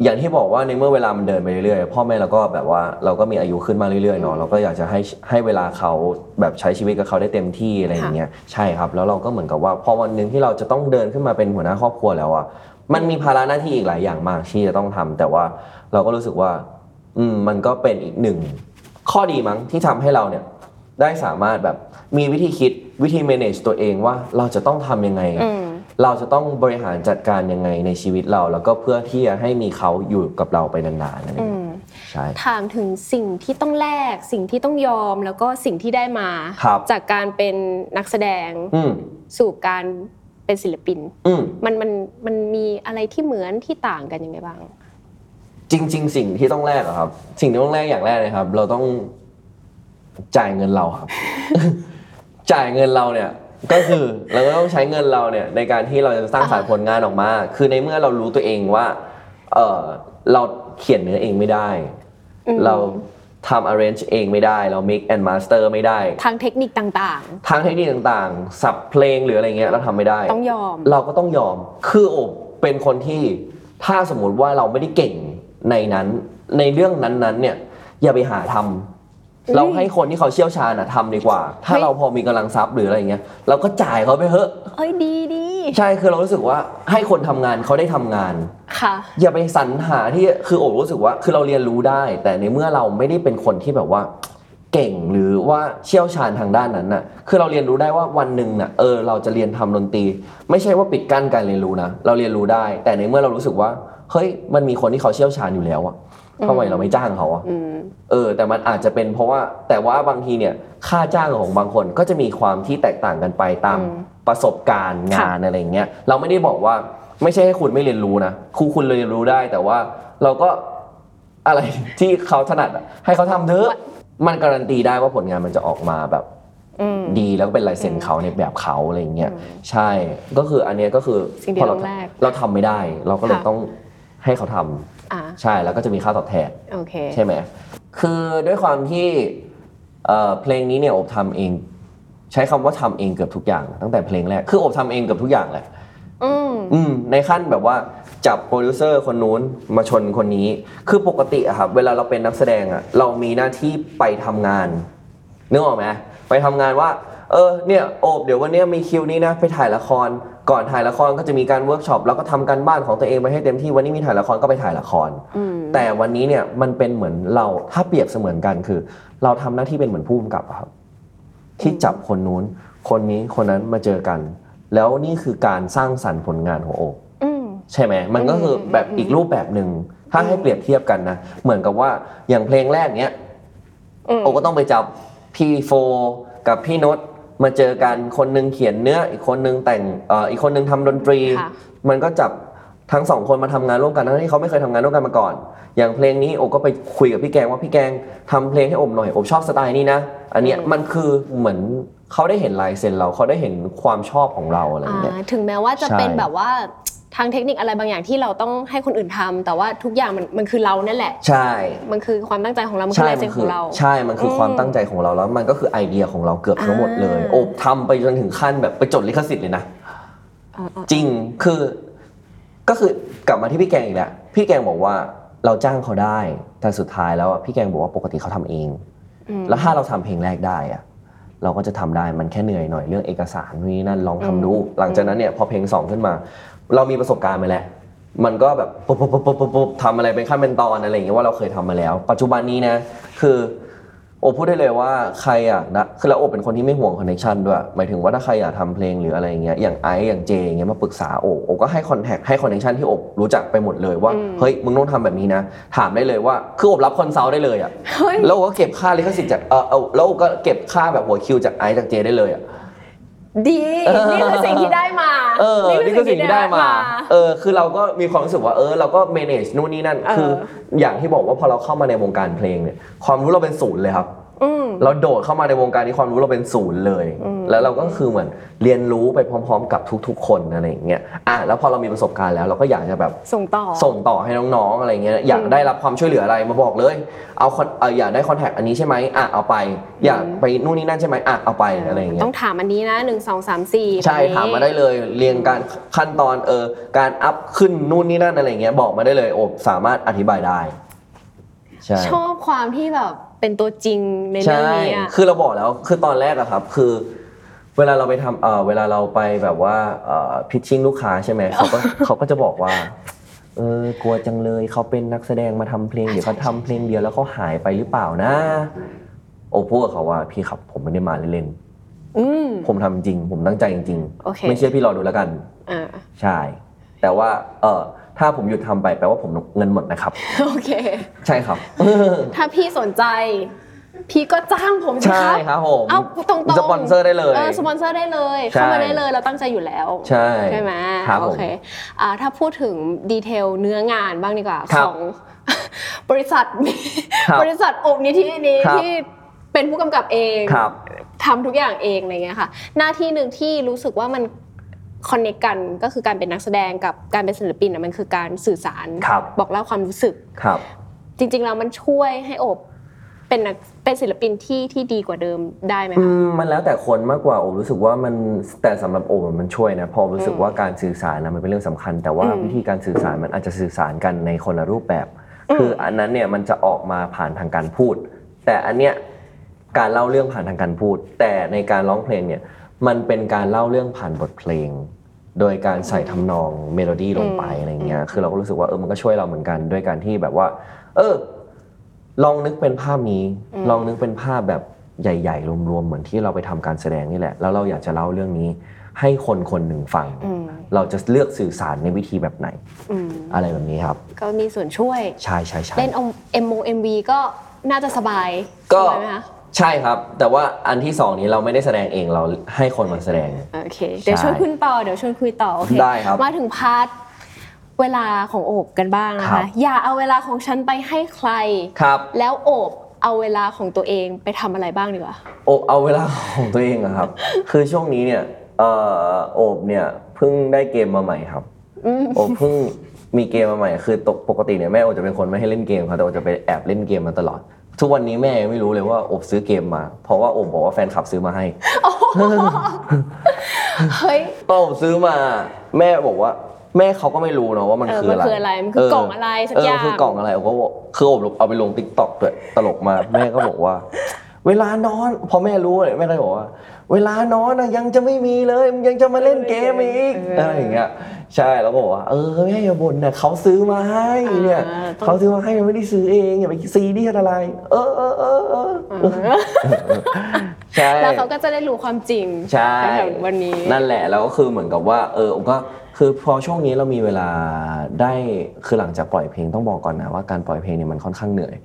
อย่างที่บอกว่าในเมื่อเวลามันเดินไปเรื่อยๆพ่อแม่เราก็แบบว่าเราก็มีอายุขึ้นมาเรื่อยๆเนาะเราก็อยากจะให้ให้เวลาเขาแบบใช้ชีวิตกับเขาได้เต็มที่อะไรอย่างเงี้ยใช่ครับ แล้วเราก็เหมือนกับว่าพอวันหนึ่งที่เราจะต้องเดินขึ้นมาเป็นหัวหน้าครอบครัวแล้วอะมันมีภาระหน้าที่อีกหลายอย่างมากที่จะต้องทำแต่ว่าเราก็รู้สึกว่า อืมมันก็เป็นอีกหนึ่งข้อดีมั้งที่ทำให้เราเนี่ยได้สามารถแบบมีวิธีคิด วิธี manage ตัวเองว่าเราจะต้องทำยังไงอืมเราจะต้องบริหารจัดการยังไงในชีวิตเรา แล้วก็เพื่อที่จะให้มีเขาอยู่กับเราไปนานๆอะไรอย่างเงี้ยใช่ ถามถึงสิ่งที่ต้องแลกสิ่งที่ต้องยอมแล้วก็สิ่งที่ได้มา ครับจากการเป็นนักแสดงอืม สู่การเป็นศิลปิน อืม มันมันมันมีอะไรที่เหมือนที่ต่างกันยังไงบ้าง จริง ๆ สิ่งที่ต้องแลกอะครับ สิ่งที่ต้องแลกอย่างแรกเลยครับ เราต้องจ่ายเงินเราครับ จ่ายเงินเราเนี่ยก็คือเราก็ต้องใช้เงินเราเนี่ยในการที่เราจะสร้างสรรค์ผลงานออกมา คือในเมื่อเรารู้ตัวเองว่าเออเราเขียนเนื้อเองไม่ได้อืมเราทำ arrange เองไม่ได้ เรา mix and master ไม่ได้ ทางเทคนิคต่างทางเทคนิคต่างๆ สับเพลงหรืออะไรเงี้ยเราทำไม่ได้ๆต้องยอม เราก็ต้องยอม คือโอบเป็นคนที่ถ้าสมมุติว่าเราไม่ได้เก่งในนั้น ในเรื่องนั้นๆเนี่ยอย่าไปหาทำอืม เราให้คนที่เขาเชี่ยวชาญอะทำดีกว่า ถ้าเฮ้ยเราพอมีกำลังทรัพย์หรืออะไรเงี้ยเราก็จ่ายเขาไปเถอะเอ้ยดีดีใช่คือเรารู้สึกว่าให้คนทำงานเขาได้ทำงานค่ะ อย่าไปสรรหาที่คือโอบรู้สึกว่าคือเราเรียนรู้ได้ แต่ในเมื่อเราไม่ได้เป็นคนที่แบบว่า เก่งหรือว่าเชี่ยวชาญทางด้านนั้นน่ะ คือเราเรียนรู้ได้ว่าวันหนึ่งน่ะเออเราจะเรียนทำดนตรี ไม่ใช่ว่าปิดกั้นการเรียนรู้นะเราเรียนรู้ได้ แต่ในเมื่อเรารู้สึกว่าเฮ้ยมันมีคนที่เขาเชี่ยวชาญอยู่แล้วอะ ทำไมเราไม่จ้างเขาอะอืมเออ แต่มันอาจจะเป็นเพราะว่าแต่ว่าบางทีเนี่ยค่าจ้างของบางคนก็จะมีความที่แตกต่างกันไปตามอืมประสบการณ์ค่ะงานอะไรอย่างเงี้ยเราไม่ได้บอกว่าไม่ใช่ให้คุณไม่เรียนรู้นะครูคุณเรียนรู้ได้แต่ว่าเราก็อะไรที่เขาถนัดอะให้เขาทำเถอะมันการันตีได้ว่าผลงานมันจะออกมาแบบอืมดีแล้วก็เป็นลายเซ็นเขาในแบบเขาอะไรอย่างเงี้ยใช่ก็คืออันเนี้ยก็คือสิ่งที่พอเราต้องแลกเราทำไม่ได้ เราก็เลยค่ะต้องให้เขาทำ อ่าใช่แล้วก็จะมีค่าตอบแทน โอเค ใช่ไหม คือด้วยความที่เอ่อเพลงนี้เนี่ยโอบทำเอง ใช้คำว่าทำเองเกือบทุกอย่าง ตั้งแต่เพลงแรก คือโอบทำเองเกือบทุกอย่างแหละ อืม อืมในขั้นแบบว่าจับโปรดิวเซอร์คนนู้นมาชนคนนี้ คือปกติอะครับเวลาเราเป็นนักแสดงอะเรามีหน้าที่ไปทำงานนึกออกไหมไปทำงานว่า เออเนี่ยโอบเดี๋ยววันเนี้ยมีคิวนี้นะไปถ่ายละคร ก่อนถ่ายละครก็จะมีการเวิร์กช็อปแล้วก็ทำการบ้านของตัวเองไปให้เต็มที่วันนี้มีถ่ายละครก็ไปถ่ายละครอืมแต่วันนี้เนี่ยมันเป็นเหมือนเราถ้าเปรียบเสมือนกันคือ เราทำหน้าที่เป็นเหมือนผู้กำกับอะครับ ที่จับคนนู้น คนนี้คนนั้นมาเจอกัน แล้วนี่คือการสร้างสรรค์ผลงานของโอบอืมใช่ไหมมันก็คือแบบอีกรูปแบบหนึ่งถ้าให้เปรียบเทียบกันนะเหมือนกับว่าอย่างเพลงแรกเนี้ยอืมโอก็ต้องไปจับพี่โฟกับพี่โนต มาเจอกันคนหนึงเขียนเนื้ออีกคนหนึงแต่งเอ่ออีกคนหนึงทำดนตรีค่ะมันก็จับทั้งสองคนมาทำงานร่วมกันทั้งที่เขาไม่เคยทำงานร่วมกันมาก่อน อย่างเพลงนี้โอก็ไปคุยกับพี่แกงว่าพี่แกงทำเพลงให้โอบหน่อยโอบชอบสไตล์นี้นะ อันเนี้ยมันคือเหมือนเขาได้เห็นลายเซ็นเราเขาได้เห็นความชอบของเราอะไรอย่างเงี้ยอ่าถึงแม้ว่าจะใช่เป็นแบบว่า ทางเทคนิคอะไรบางอย่างที่เราต้องให้คนอื่นทำแต่ว่าทุกอย่างมันมันคือเรานั่นแหละ ใช่ มันคือความตั้งใจของเรา มันคือลายเซ็นของเรา ใช่ มันคือความตั้งใจของเราแล้ว มันก็คือไอเดียของเราเกือบทั้งหมดเลยอ่าโอบทำไปจนถึงขั้นแบบไปจดลิขสิทธิ์เลยนะอ่าอ่าจริงคือ ก็คือกลับมาที่พี่แกงอีกแล้วพี่แกงบอกว่าเราจ้างเขาได้ แต่สุดท้ายแล้วอะพี่แกงบอกว่าปกติเขาทำเองอืมแล้วถ้าเราทำเพลงแรกได้อะเราก็จะทำได้มันแค่เหนื่อยหน่อยเรื่องเอกสารนู่นนี่นั่นลองทำดู หลังจากนั้นเนี่ยพอเพลงสองขึ้นมา เรามีประสบการณ์มาแล้ว มันก็แบบปุ๊บปุ๊บปุ๊บปุ๊บปุ๊บปุ๊บทำอะไรเป็นขั้นเป็นตอนอะไรอย่างเงี้ยว่าเราเคยทำมาแล้ว ปัจจุบันนี้นะ คือโอบพูดได้เลยว่าใครอยากนะคือแล้วโอบเป็นคนที่ไม่หวง connection ด้วยหมายถึงว่าถ้าใครอยากทำเพลงหรืออะไรอย่างเงี้ยอย่างไอซ์อย่างเจอย่างเงี้ยมาปรึกษาโอบโอบก็ให้ contact ให้ connection ที่โอบรู้จักไปหมดเลยว่าเฮ้ยมึงต้องทำแบบนี้นะ ถามได้เลยว่าคือโอบรับคอนซัลท์ได้เลยอะเฮ้ยแล้วโอก็เก็บค่าลิขสิทธิ์จากเออเอาแล้วโอก็เก็บค่าแบบหัวคิวจากไอซ์จากเจได้เลยอะ ดี นี่คือสิ่งที่ได้มา เออ นี่คือสิ่งที่ได้มา เออ คือเราก็มีความรู้สึกว่า เออ เราก็ manage นู่นนี่นั่นเออคือ อย่างที่บอกว่าพอเราเข้ามาในวงการเพลงเนี่ย ความรู้เราเป็นศูนย์เลยครับอืม เราโดดเข้ามาในวงการนี้ความรู้เราเป็นศูนย์เลย แล้วเราก็คือเหมือนเรียนรู้ไปพร้อม ๆ กับทุก ๆ คนอะไรอย่างเงี้ยอะแล้วพอเรามีประสบการณ์แล้วเราก็อยากจะแบบส่งต่อส่งต่อให้น้องๆอะไรเงี้ยอยากได้รับความช่วยเหลืออะไรมาบอกเลย เอาคอนเอออยากได้คอนแทคอันนี้ใช่ไหมอะเอาไป อยากไปนู่นนี่นั่นใช่ไหมอะเอาไปอะไรอย่างเงี้ยต้องถามอันนี้นะหนึ่งสองสามสี่ใช่แบบนี้ถามมาได้เลย เรียงการขั้นตอนเออการอัพขึ้นนู่นนี่นั่นอะไรเงี้ยบอกมาได้เลยโอบสามารถอธิบายได้ใช่ชอบความที่แบบ เป็นตัวจริงในเรื่องใช่นี้อะ คือเราบอกแล้ว คือตอนแรกอะครับ คือ เวลาเราไปทำเออเวลาเราไปแบบว่าเออพิชชิ่งลูกค้าใช่ไหมเขาก็เขาก็จะบอกว่า เออกลัวจังเลยเขาเป็นนักแสดงมาทำเพลงเดี๋ยวเขาทำเพลงเดียวแล้วเขาหายไปหรือเปล่านะ โอพูดกับเขาว่าพี่ครับผมไม่ได้มาเล่นอืม ๆผมทำจริง ผมตั้งใจจริงโอเคไม่เชื่อพี่รอดูแล้วกัน อ่า ใช่ แต่ว่าเออ ถ้าผมหยุดทำไปแปลว่าผมเงินหมดนะครับ โอเค ใช่ครับ ถ้าพี่สนใจ พี่ก็จ้างผมสิใช่ครับผมเอาตรงๆสปอนเซอร์ได้เลยเออสปอนเซอร์ได้เลยใช่เข้ามาได้เลยเราตั้งใจอยู่แล้ว ใช่ใช่ไหมครับผมโอเคอ่าถ้าพูดถึง detail เนื้องานบ้างดีกว่าครัขบองบริษัทครับบริษัทโอบนิธินี้ครับที่เป็นผู้กำกับเองครับทำทุกอย่างเองอะไรเงี้ยค่ะ หน้าที่หนึ่งที่รู้สึกว่ามัน connect กันก็คือการเป็นนักแสดงกับการเป็นศิลปินอะมันคือการสื่อสารครับบอกเล่าความรู้สึกครับ จริงๆแล้วมันช่วยให้อบเป็นนักเป็นศิลปินที่ที่ดีกว่าเดิมได้ไหมอืคะมมันแล้วแต่คนมากกว่าโอมรู้สึกว่ามันแต่สำหรับโอมมันช่วยนะเพอรู้สึกว่าการสื่อสารนะมันเป็นเรื่องสำคัญ แต่ว่าอืมวิธีการสื่อสารมันอาจจะสื่อสารกันในคนละรูปแบบ คืออันนั้นเนี่ยมันจะออกมาผ่านทางการพูด แต่อันเนี้ยการเล่าเรื่องผ่านทางการพูด แต่ในการร้องเพลงเนี่ย มันเป็นการเล่าเรื่องผ่านบทเพลง โดยการใส่ทำนองเมโลดี้ลงไปอะไรเงี้ย คือเราก็รู้สึกว่าเออมันก็ช่วยเราเหมือนกันด้วยการที่แบบว่า เออ ลองนึกเป็นภาพนี้ ลองนึกเป็นภาพแบบใหญ่ ๆ รวมๆเหมือนที่เราไปทำการแสดงนี่แหละ แล้วเราอยากจะเล่าเรื่องนี้ ให้คนคนหนึ่งฟังอืมเราจะเลือกสื่อสารในวิธีแบบไหนอืมอะไรแบบนี้ครับ ก็มีส่วนช่วย ใช่ใช่ใช่เล่นเอ็ม MV ก็น่าจะสบายก็สบายไหมคะ ใช่ครับ แต่ว่าอันที่สองนี้เราไม่ได้แสดงเองเราให้คนมาแสดง โอเค เดี๋ยวชวนคุยต่อเดี๋ยวชวนคุยต่อโอเคได้ครับ มาถึง part เวลาของโอบกันบ้างนะครัคะ บ อย่าเอาเวลาของฉันไปให้ใคร ครับ แล้วโอบเอาเวลาของตัวเองไปทำอะไรบ้างดีกว่า โอบเอาเวลาของตัวเองอะครับ คือช่วงนี้เนี่ยเอ่อโอบเนี่ยเพิ่งได้เกมมาใหม่ครับโอบเพิ่งมีเกมมาใหม่คือตกปกติเนี่ยแม่โอบจะเป็นคนไม่ให้เล่นเกมครับแต่โอบจะไปแอบเล่นเกมมาตลอด ทุกวันนี้แม่ยังไม่รู้เลยว่าโอบซื้อเกมมา เพราะว่าโอบบอกว่าแฟนคลับซื้อมาให้ เฮ้ยตอนผมซื้อมา แม่บอกว่า แม่เขาก็ไม่รู้เนาะว่ามันเออคืออะไรมันคืออะไรมันคือกล่องอะไรสักอย่างเคือกล่องอะไรผมก็บอกคือโอบเอาไปลงติ๊กต็อกด้วยตลกมากแม่ก็บอกว่า เวลานอนพอแม่รู้เลยแม่ก็เลยบอกว่า เวลานอนนะยังจะไม่มีเลยมึงยังจะมาเล่นเกมอีกอะไรอย่างเงี้ยใช่แล้วก็บอกว่าเออแม่อย่าบ่นนะเขาซื้อมาให้เนี่ยอ่าต้องเขาซื้อมาให้ไม่ได้ซื้อเองอย่าไปซีเรียสอะไร เออเออเออเออใช่แล้วเขาก็จะได้รู้ความจริงใช่ในแบบวันนี้ นั่นแหละแล้วก็คือเหมือนกับว่า เออผมก็ คือพอช่วงนี้เรามีเวลาได้คือหลังจากปล่อยเพลงต้องบอกก่อนนะว่าการปล่อยเพลงเนี่ยมันค่อนข้างเหนื่อย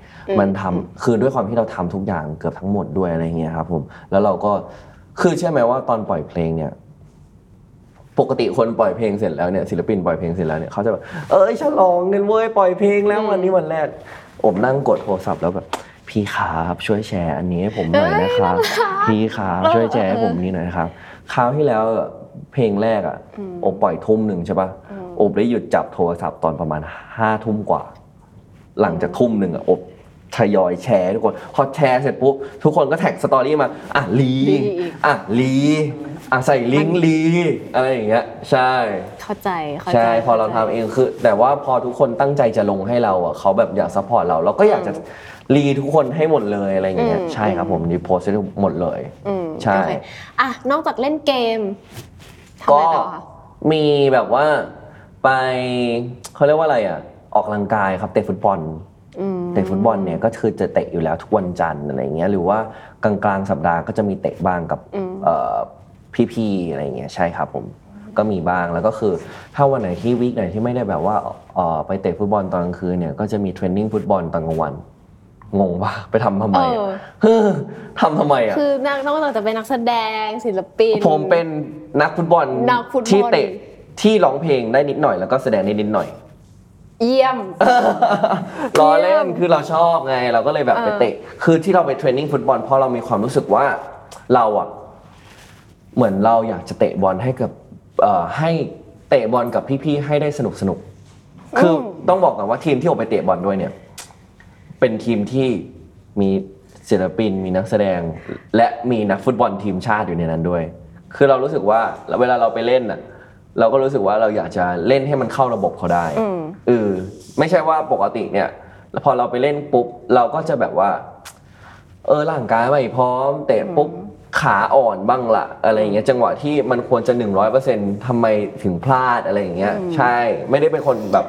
มันทำคือด้วยความที่เราทำทุกอย่างเกือบทั้งหมดด้วยอะไรเงี้ยครับผมแล้วเราก็คือเชื่อไหมว่าตอนปล่อยเพลงเนี่ยปกติคนปล่อยเพลงเสร็จแล้วเนี่ยศิลปินปล่อยเพลงเสร็จแล้วเนี่ยเขาจะแบบเอ้ยฉลองกันเว้ยปล่อยเพลงแล้ววันนี้วันแรกผมนั่งกดโทรศัพท์แล้วแบบพี่ครับช่วยแชร์อันนี้ให้ผมหน่อยนะครับพี่ครับช่วยแชร์ให้ผมนี่หน่อยนะครับคราวที่แล้วอะ เพลงแรกอะโอบปล่อยทุ่มหนึ่งใช่ปะโอบได้หยุดจับโทรศัพท์ตอนประมาณห้าทุ่มกว่า หลังจากทุ่มหนึ่งอะโอบทยอยแชร์ทุกคน พอแชร์เสร็จปุ๊บทุกคนก็แท็กสตอรี่มา อะ re re อีกอะ re อะใส่ลิงก์ re อะไรอย่างเงี้ยใช่ เข้าใจเข้าใจ ใช่ พอเราทำเองคือ แต่ว่าพอทุกคนตั้งใจจะลงให้เราอะเขาแบบอยาก support เรา เราก็อยากจะ re ทุกคนให้หมดเลยอะไรอย่างเงี้ยอืมใช่ครับผม repost ให้หมดเลยอืมใช่โอเคอะนอกจากเล่นเกม ทำก็อะไรต่อคะมีแบบว่าไปเขาเรียกว่าอะไรอะ ออกกำลังกายครับเตะฟุตบอล อืมเตะฟุตบอลเนี่ยก็คือจะเตะอยู่แล้วทุกวันจันทร์อะไรเงี้ยหรือว่ากลางกลางๆสัปดาห์ก็จะมีเตะบ้างกับอืมเอ่อพี่ๆอะไรเงี้ยใช่ครับผมก็มีบ้างแล้วก็คือถ้าวันไหนที่วีคไหนที่ไม่ได้แบบว่าเอ่อไปเตะฟุตบอลตอนกลางคืนเนี่ยก็จะมีเทรนนิ่งฟุตบอลตอนกลางวันงงว่าไปทำทำไมอะเฮ้อทำทำไมอะ คือนอกจากจะเป็นนักแสดงศิลปิน ผมเป็น นักฟุตบอลนักฟุตบอล ที่เตะที่ร้องเพลงได้นิดหน่อยแล้วก็แสดงได้นิดหน่อย เยี่ยม ล้อเล่นคือเราชอบไง เราก็เลยแบบเออไปเตะ คือที่เราไปเทรนนิ่งฟุตบอลเพราะเรามีความรู้สึกว่าเราอะ เหมือนเราอยากจะเตะบอลให้กับเอ่อให้เตะบอลกับพี่ๆให้ได้สนุกสนุกๆคืออต้องบอกก่อนว่าทีมที่ผมไปเตะบอลด้วยเนี่ย เป็นทีมที่มีศิลปินมีนักแสดง และมีนักฟุตบอลทีมชาติอยู่ในนั้นด้วย คือเรารู้สึกว่าเวลาเราไปเล่นอะ เราก็รู้สึกว่าเราอยากจะเล่นให้มันเข้าระบบเขาได้อืมเออไม่ใช่ว่าปกติเนี่ยพอเราไปเล่นปุ๊บเราก็จะแบบว่า เออร่างกายไม่พร้อมเตะปุ๊บขาอ่อนบ้างละอะไรอย่างเงี้ยจังหวะที่มันควรจะ100%ทำไมถึงพลาดอะไรอย่างเงี้ยใช่ไม่ได้เป็นคนแบบ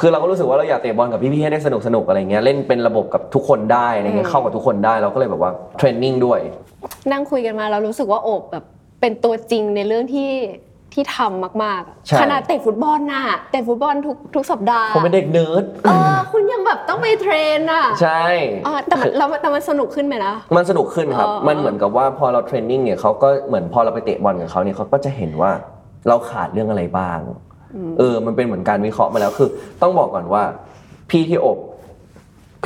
คือเราก็รู้สึกว่าเราอยากเตะบอลกับพี่ๆให้ได้สนุกสนุกๆอะไรเงี้ยเล่นเป็นระบบกับทุกคนได้อะไรเงี้ยเข้ากับทุกคนได้เราก็เลยแบบว่าเทรนนิ่งด้วย นั่งคุยกันมาเรารู้สึกว่าโอบแบบ เป็นตัวจริงในเรื่องที่ที่ทำมากๆอะใช่ขนาดเตะฟุตบอลน่ะเตะฟุตบอลทุกทุกสัปดาห์ผมเป็นเด็กเนิร์ดเออคุณยังแบบต้องไป train อะใช่ เออแต่มันแล้วแต่มันสนุกขึ้นไหมนะ มันสนุกขึ้นครับเออมันเหมือนกับว่าพอเรา training เนี่ยเขาก็เหมือนพอเราไปเตะบอลกับเขาเนี่ยเขาก็จะเห็นว่าเราขาดเรื่องอะไรบ้าง เออ มันเป็นเหมือนการวิเคราะห์มาแล้วคือ ต้องบอกก่อนว่าพี่ที่โอบ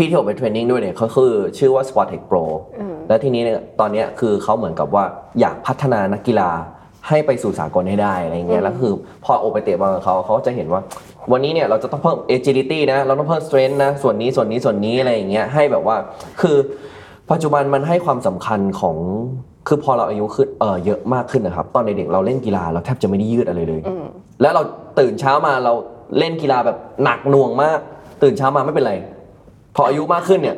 พี่ที่อบไปเทรนนิ่งด้วยเนี่ยเขาคือชื่อว่า Sport Tech Pro แล้วทีนี้เนี่ยตอนเนี้ยคือเขาเหมือนกับว่าอยากพัฒนานักกีฬาให้ไปสู่สากลให้ได้อะไรเงี้ยแล้วคือพออบไปเตะบอลกับเขาเขาก็จะเห็นว่า วันนี้เนี่ยเราจะต้องเพิ่ม agility นะเราต้องเพิ่ม strength นะส่วนนี้ส่วนนี้ส่วนนี้อะไรอย่างเงี้ยให้แบบว่าคือปัจจุบันมันให้ความสำคัญของคือพอเราอายุขึ้นเออเยอะมากขึ้นนะครับ ตอนเด็กๆเราเล่นกีฬาเราแทบจะไม่ได้ยืดอะไรเลย แล้วเราตื่นเช้ามาเราเล่นกีฬาแบบหนักหน่วงมาก ตื่นเช้ามาไม่เป็นไร พออายุมากขึ้นเนี่ย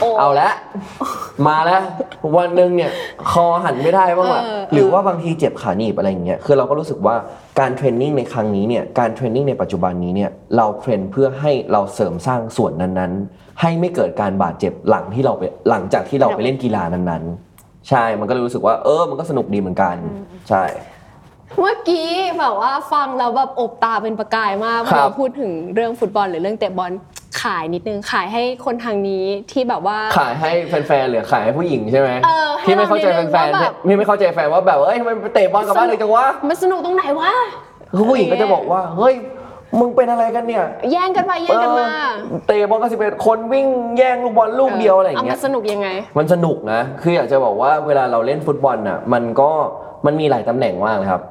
โอ้ เอาละมาแล้ววันหนึ่งเนี่ย คอหันไม่ได้บ้างละเออ หรือว่าบางทีเจ็บขาหนีบอะไรอย่างเงี้ยคือเราก็รู้สึกว่าการ training ในครั้งนี้เนี่ยการ training ในปัจจุบันนี้เนี่ยเรา train เพื่อให้เราเสริมสร้างส่วนนั้นๆ ให้ไม่เกิดการบาดเจ็บหลังที่เราไปหลังจากที่เราไปเล่นกีฬานั้นๆ ใช่มันก็เลยรู้สึกว่าเออมันก็สนุกดีเหมือนกันใช่ เมื่อกี้แบบว่าฟังแล้วแบบอบตาเป็นประกายมากพครัอบเราพูดถึงเรื่องฟุตบอลหรือเรื่องเตะบอล ขายนิดนึงขายให้คนทางนี้ที่แบบว่า ขายให้แฟนๆหรือขายให้ผู้หญิงใช่ไหมเออให้ที่ไม่เข้าใจเรานิดนึงแฟนว่าแบบๆพี่ไม่เข้าใจแฟนว่าแบบเอ้ยทำไมไปเตะบอลกับบ้านเลยจังวะมันสนุกตรงไหนวะคือผู้หญิงก็จะบอกว่าเฮ้ยมึงเป็นอะไรกันเนี่ยแย่งกันไปแย่งกันมาเออเตะบอลกันสิบเอ็ดคนวิ่งแย่งลูกบอลลูกเดียวอะไรอย่างเอาเงี้มายสนุกยังไง มันสนุกนะ คืออยากจะบอกว่าเวลาเราเล่นฟุตบอลน่ะ มันก็มันมีหลายตำแหน่งมากเลยครับ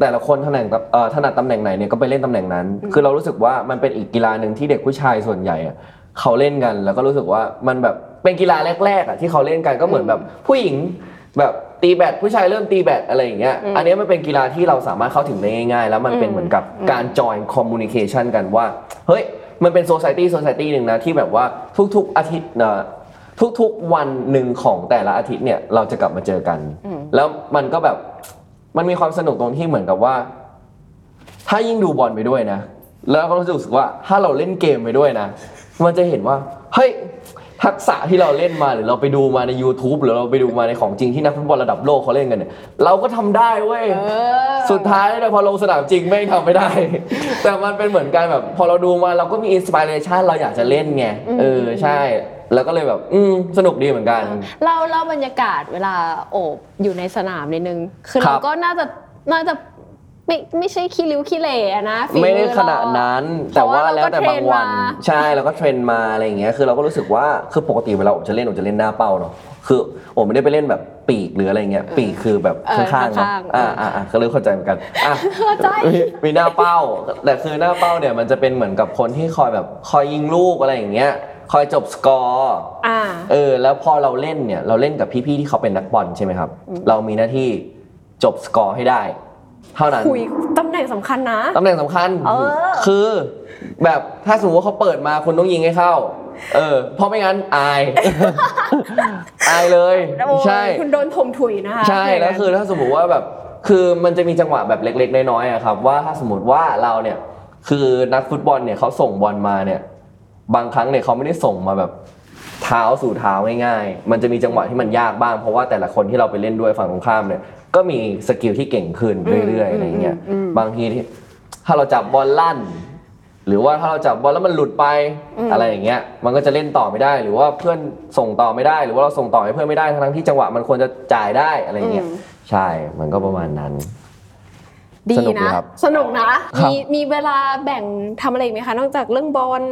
แต่ละคนถนัดเอ่อถนัดตำแหน่งไหนเนี่ยก็ไปเล่นตำแหน่งนั้น คือเรารู้สึกว่ามันเป็นอีกกีฬาหนึ่งที่เด็กผู้ชายส่วนใหญ่อะเขาเล่นกัน แล้วก็รู้สึกว่ามันแบบเป็นกีฬาแรกๆอะที่เขาเล่นกันก็เหมือนแบบผู้หญิงแบบตีแบดผู้ชายเริ่มตีแบดอะไรอย่างเงี้ย อันนี้มันเป็นกีฬาที่เราสามารถเข้าถึงได้ง่ายๆ แล้วมันเป็นเหมือนกับการจอยคอมมูนิเคชันกันว่า เฮ้ย มันเป็นโซซ i ตี้โซซ i ตี้หนึ่งนะที่แบบว่าทุกๆอาทิตย์นะทุกๆวันหนึ่งของแต่ละอาทิตย์เนี่ยเราจะกลับมาเจอกัน แล้วมันก็แบบ มันมีความสนุกตรงที่เหมือนกับว่า ถ้ายิ่งดูบอลไปด้วยนะ แล้วก็รู้สึกว่าถ้าเราเล่นเกมไปด้วยนะ มันจะเห็นว่า เฮ้ยทักษะที่เราเล่นมาหรือเราไปดูมาใน YouTube หรือเราไปดูมาในของจริงที่นักฟุตบอลระดับโลกเขาเล่นกันเนี่ยเราก็ทำได้เว้ยสุดท้ายเนี่ยพอลงสนามจริงไม่งทำไม่ได้ แต่มันเป็นเหมือนกันแบบ พอเราดูมาเราก็มีอินสปิเรชันเราอยากจะเล่นไงเออใช่ แล้วก็เลยแบบ อืมสนุกดีเหมือนกัน เล่าเล่าบรรยากาศเวลาโอบอยู่ในสนามนิดนึง คือครัเราบก็น่าจะน่าจะไม่ไม่ใช่ขี้ริ้วขี้เหร่อะนะฝีไม่ได้อเรขนาดนั้น แต่ว่าแล้วแต่บางวัน ใช่แล้วก็เทรนมาอะไรอย่างเงี้ยคือเราก็รู้สึกว่าคือปกติเวลาผมจะเล่นผมจะเล่นหน้าเป้าเนาะคือผมไม่ได้ไปเล่นแบบปีกหรืออะไรเงี้ยปีกคือแบบเออข้างๆเนาะข้างๆอ่าอ่าอ่าก็เลยเข้าใจเหมือนกันอะเข้าใจมีมีหน้าเป้า แต่คือหน้าเป้าเนี่ยมันจะเป็นเหมือนกับคนที่คอยแบบคอยยิงลูกอะไรอย่างเงี้ย คอยจบสกอร์อ่า เออ แล้วพอเราเล่นเนี่ย เราเล่นกับพี่ๆที่เขาเป็นนักบอลใช่ไหมครับ เรามีหน้าที่จบสกอร์ให้ได้ เท่านั้นคุยตำแหน่งสำคัญนะ ตำแหน่งสำคัญ เออ คือ แบบถ้าสมมติว่าเขาเปิดมาคุณต้องยิงให้เข้า เออ เพราะไม่งั้นอาย อายเลย โอ้ยใช่ คุณโดนถมถุยนะคะใช่แล้วคือถ้าสมมติว่าแบบคือมันจะมีจังหวะแบบเล็ก ๆ น้อยๆอะครับว่าถ้าสมมติว่าเราเนี่ยคือนักฟุตบอลเนี่ยเขาส่งบอลมาเนี่ย บางครั้งเนี่ยเขาไม่ได้ส่งมาแบบเท้าสู่เท้าง่ายๆ มันจะมีจังหวะที่มันยากบ้าง เพราะว่าแต่ละคนที่เราไปเล่นด้วยฝั่งตรงข้ามเนี่ย ก็มี skill ที่เก่งขึ้นเรื่อยๆอะไรเงี้ย บางทีที่ถ้าเราจับบอลลั่น หรือว่าถ้าเราจับบอลแล้วมันหลุดไปอะไรอย่างเงี้ย มันก็จะเล่นต่อไม่ได้ หรือว่าเพื่อนส่งต่อไม่ได้ หรือว่าเราส่งต่อให้เพื่อนไม่ได้ ทั้งๆที่จังหวะมันควรจะจ่ายได้อะไรเงี้ย ใช่ มันก็ประมาณนั้นดีสนุกดีนะครับสนุกนะครับมีมีเวลาแบ่งทำอะไรอีกไหมคะ นอกจากเรื่องบอล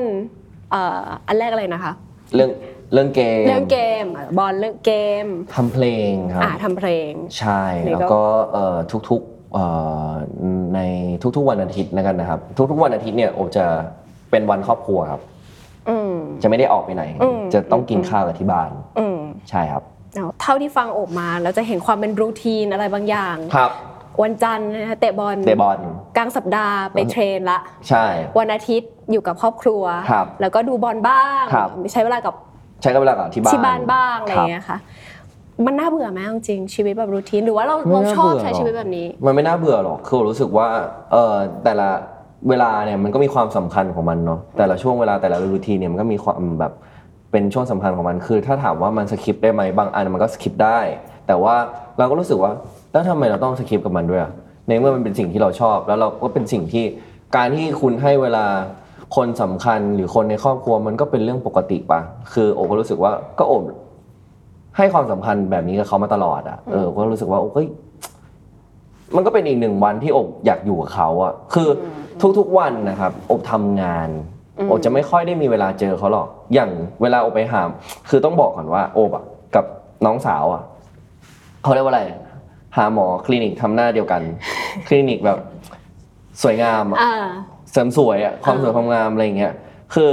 เอ่ออันแรกอะไรนะคะ เรื่องเรื่องเกมเรื่องเกมอะบอลเรื่องเกมทำเพลงครับอ่าทำเพลง ใช่นี่ก็แล้วก็เอ่อทุกๆเอ่อในทุกๆวันอาทิตย์แล้วกันนะครับ ทุกๆวันอาทิตย์เนี่ยโอจะเป็นวันครอบครัวครับอืมจะไม่ได้ออกไปไหนอืมจะต้องกินข้าวกับที่บ้านอืมใช่ครับเอาเท่าที่ฟังโอบมาแล้วจะเห็นความเป็นรูทีนอะไรบางอย่าง ครับ วันจันทร์นะคะเตะบอลเตะบอลก ลางสัปดาห์ไปเทรนละใช่ วันอาทิตย์อยู่กับครอบครัว ครับแล้วก็ดูบอลบ้างครับ ใช้เวลากับใช้กับเวลากับที่บ้าน ที่บ้านบ้างอะไรคอย่างเงี้ยค่ะ มันน่าเบื่อไหมเอาจริงชีวิตแบบรูทีนหรือว่าเราไม่เราน่าชอบเบื่อใช้หรอก ชีวิตแบบนี้ มันไม่น่าเบื่อหรอก คือผมรู้สึกว่า เออแต่ละเวลาเนี่ยมันก็มีความสำคัญของมันเนาะ แต่ละช่วงเวลาแต่ละรูทีนเนี่ยมันก็มีความแบบเป็นช่วงสำคัญของมัน คือ ถ้าถามว่ามันสคิปได้ไหมบางอันมันก็สคิปได้ แต่ว่าเราก็รู้สึกว่าแล้วทำไมเราต้องสคิปกับมันด้วยอะ ในเมื่อมันเป็นสิ่งที่เราชอบ แล้วเราก็เป็นสิ่งที่การที่คุณให้เวลาคนสำคัญหรือคนในครอบครัวมันก็เป็นเรื่องปกติปะคือโอก็รู้สึกว่าก็โอบให้ความสำคัญแบบนี้กับเขามาตลอดอะเออก็รู้สึกว่าโอ้เฮ้ยมันก็เป็นอีกหนึ่งวันที่อบอยากอยู่กับเขาอะคือทุกๆวันนะครับอบทำงานอบจะไม่ค่อยได้มีเวลาเจอเขาหรอก อย่างเวลาอบไปหาคือต้องบอกก่อนว่า โอบอะกับน้องสาวอะเขาเรียกว่าอะไร หาหมอคลินิกทำหน้าเดียวกัน คลินิกแบบสวยงามอะอ่าเสริมสวยอะความสวยความงามอะไรอย่างเงี้ยคือ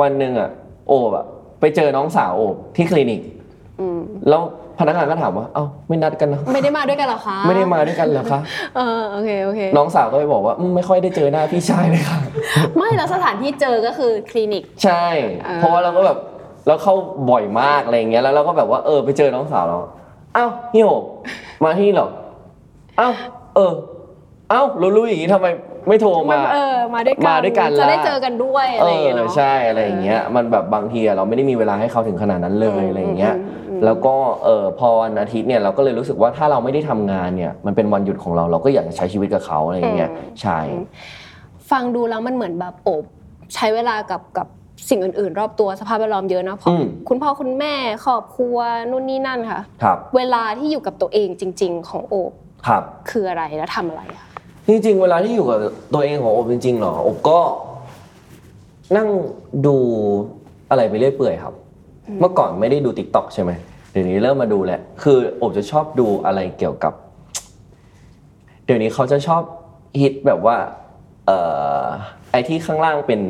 วันหนึ่งอะโอบอะไปเจอน้องสาวโอบที่คลินิกอืมแล้วพนักงานก็ถามว่า เอ้าไม่นัดกันนะไม่ได้มาด้วยกันเหรอคะ ไม่ได้มาด้วยกันเหรอคะเออโอเคโอเค น้องสาวก็ไปบอกว่าอืมไม่ค่อยได้เจอหน้าพี่ชายเลยค่ะ ไม่แล้วสถานที่เจอก็คือคลินิก ใช่อ่าเพราะว่าเราก็แบบเราเข้าบ่อยมากอะไรอย่างเงี้ยแล้วเราก็แบบว่าเออไปเจอน้องสาวเราอ้าวเฮียโห มาที่นี่เหรออ้าวเอออ้าวรู้รู้อย่างงี้ทำไมไม่โทรมาเออมาด้วยกันมาด้วยกันจะได้ล่ะ เจอกันด้วยอะเอไรอย่างเงี้ยอเนาะ ใช่อะไรอย่างเงี้ยมันแบบบางทีอะเราไม่ได้มีเวลาให้เขาถึงขนาดนั้นเลยอืมอะไรอย่างเงี้ยอืมอืม แล้วก็เออพอวันอาทิตย์เนี่ยเราก็เลยรู้สึกว่าถ้าเราไม่ได้ทำงานเนี่ยมันเป็นวันหยุดของเราเราก็อยากจะใช้ชีวิตกับเขาอะไรอย่างเงี้ยใช่ ฟังดูแล้วมันเหมือนแบบโอบใช้เวลากับกับ สิ่งอื่น ๆ รอบตัวสภาพแวดล้อมเยอะเนาะเพราะอืม คุณพ่อคุณแม่ครอบครัวนู่นนี่นั่นค่ะ ครับเวลาที่อยู่กับตัวเองจริง ๆ ของโอบครับ คืออะไรแล้วทำอะไรอะจจริงๆ เวลาที่อยู่กับตัวเองของอบจริงๆเหรออบก็ นั่งดูอะไรไปเรื่อยเปื่อยครับ เมื่อก่อนไม่ได้ดูติ๊กต็อกใช่ไหมเดี๋ยวนี้เริ่มมาดูแหละ คืออบจะชอบดูอะไรเกี่ยวกับ เดี๋ยวนี้เขาจะชอบฮิตแบบว่าเอ่อไอ้ที่ข้างล่างเป็น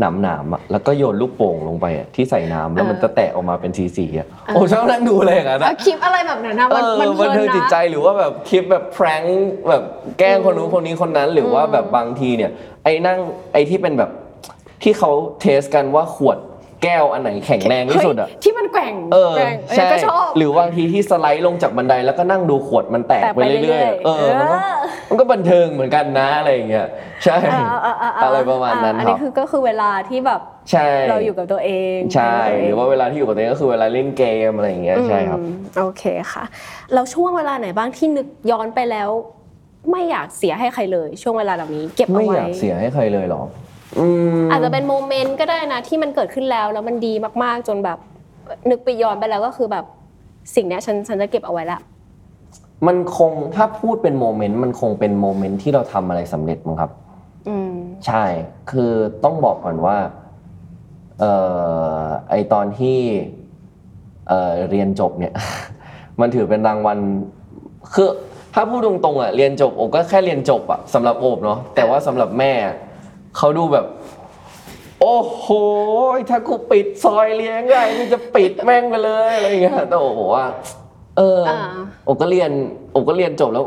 หนามหนามๆอะแล้วก็โยนลูกโป่งลงไปอะที่ใส่น้ำแล้วมันจะแตกออกมาเป็นสีสีๆอะโอ้ชอบนั่งดูเลยอย่างนั้นแล้อะวคลิปอะไรแบบนั้นนะเอมันอมันเพลิบันนเทิงจิตใจนะ หรือว่าแบบคลิปแบบแพร้งแบบแกล้งคนนู้นคนนี้คนนั้น หรือว่าแบบบางทีเนี่ย ไอ้นั่งไอ้ที่เป็นแบบที่เขาเทสกันว่าขวด แก้วอันไหนแข็งแรงที่สุดอะเฮ้ยที่มันแกว่งเออแกว่งเออใช่ก็ชอบ หรือบางทีที่สไลด์ลงจากบันไดแล้วก็นั่งดูขวดมันแตกแตกไปไปเรื่อยเรื่อยๆๆเออมันก็เออมันก็บันเทิงเหมือนกันนะอะไรอย่างเงี้ยใช่ เออเออเออเอออะไรประมาณนั้นอันครันี้บ คือก็คือเวลาที่แบบใช่เราอยู่กับตัวเองใช่กับตัวเงหรือว่าเวลาที่อยู่กับตัวเองก็คือเวลาเล่นเกมอะไรอย่างเงี้ยใช่ครับ อืมโอเคค่ะแล้วช่วงเวลาไหนบ้างที่นึกย้อนไปแล้ว ไม่อยากเสียให้ใครเลย ช่วงเวลาเหล่านี้ เก็บเอาไม่ไว้อยากเสียให้ใครเลยเหรอ อืมอาจจะเป็นโมเมนต์ก็ได้นะที่มันเกิดขึ้นแล้วแล้วมันดีมากๆจนแบบนึกไปย้อนไปแล้วก็คือแบบสิ่งเนี้ยฉันฉันจะเก็บเอาไว้ละ มันคงถ้าพูดเป็น moment มันคงเป็น moment ที่เราทำอะไรสำเร็จมั้งครับ อืม ใช่ คือต้องบอกก่อนว่า เอ่อ ไอตอนที่ เอ่อ เรียนจบเนี่ย มันถือเป็นรางวัล คือ ถ้าพูดตรงๆอะ เรียนจบโอบก็แค่เรียนจบอะสำหรับโอบเนาะ แต่ว่าสำหรับแม่ เขาดูแบบ โอ้โห ถ้ากูปิดซอยเลี้ยงไงกูจะปิดแม่งไปเลยอะไรอย่างเงี้ยแต่โอบบอกว่าเอออ่าโอบก็เรียนโอบก็เรียนจบแล้ว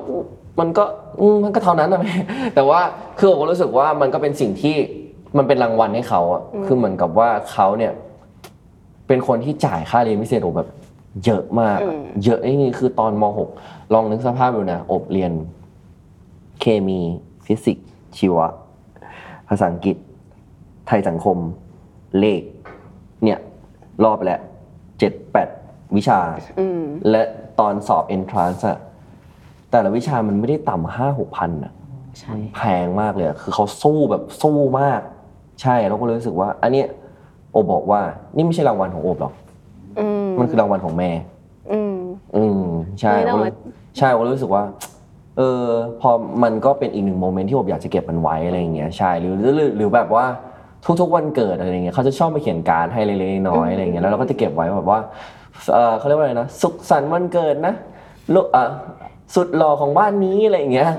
มันก็อืมมันก็เท่านั้นนะแม่แต่ว่าคือโอบก็รู้สึกว่ามันก็เป็นสิ่งที่มันเป็นรางวัลให้เขาอะคือเหมือนกับว่าเขาเนี่ย เป็นคนที่จ่ายค่าเรียนพิเศษโอบแบบ เยอะมากอะเยอะนี่คือตอนม .6 ลองนึกสภาพดูนะโอบเรียน เคมี ฟิสิกส์ชีวะ ภาษาอังกฤษ ไทยสังคม เลข เนี่ย รอบไปแล้วเจ็ดแปดวิชา อืม และตอนสอบ entrance อะแต่ละวิชามันไม่ได้ต่ำห้าหกพันอะ ใช่ แพงมากเลยอะคือเขาสู้แบบสู้มาก ใช่แล้วก็เลยรู้สึกว่า อันเนี้ยโอบบอกว่า นี่ไม่ใช่รางวัลของโอบหรอก อืมมันคือรางวัลของแม่ อืม อืม ใช่ไม่ต้องโอมารู้ใช่โอรู้สึกว่าเออพอมันก็เป็นอีกหนึ่งโมเมนต์ที่ผมอยากจะเก็บมันไว้อะไรอย่างเงี้ยใช่หรือหรือหรือหรือแบบว่าทุกๆวันเกิดอะไรอย่างเงี้ยเขาจะชอบมาเขียนการ์ดให้เล็กๆน้อยๆอะไรอย่างเงี้ยแล้วเราก็จะเก็บไว้แบบว่าเออเขาเรียกว่าอะไรนะสุขสันต์วันเกิดนะลูกอะสุดหล่อของบ้านนี้อะไรอย่างเงี้ย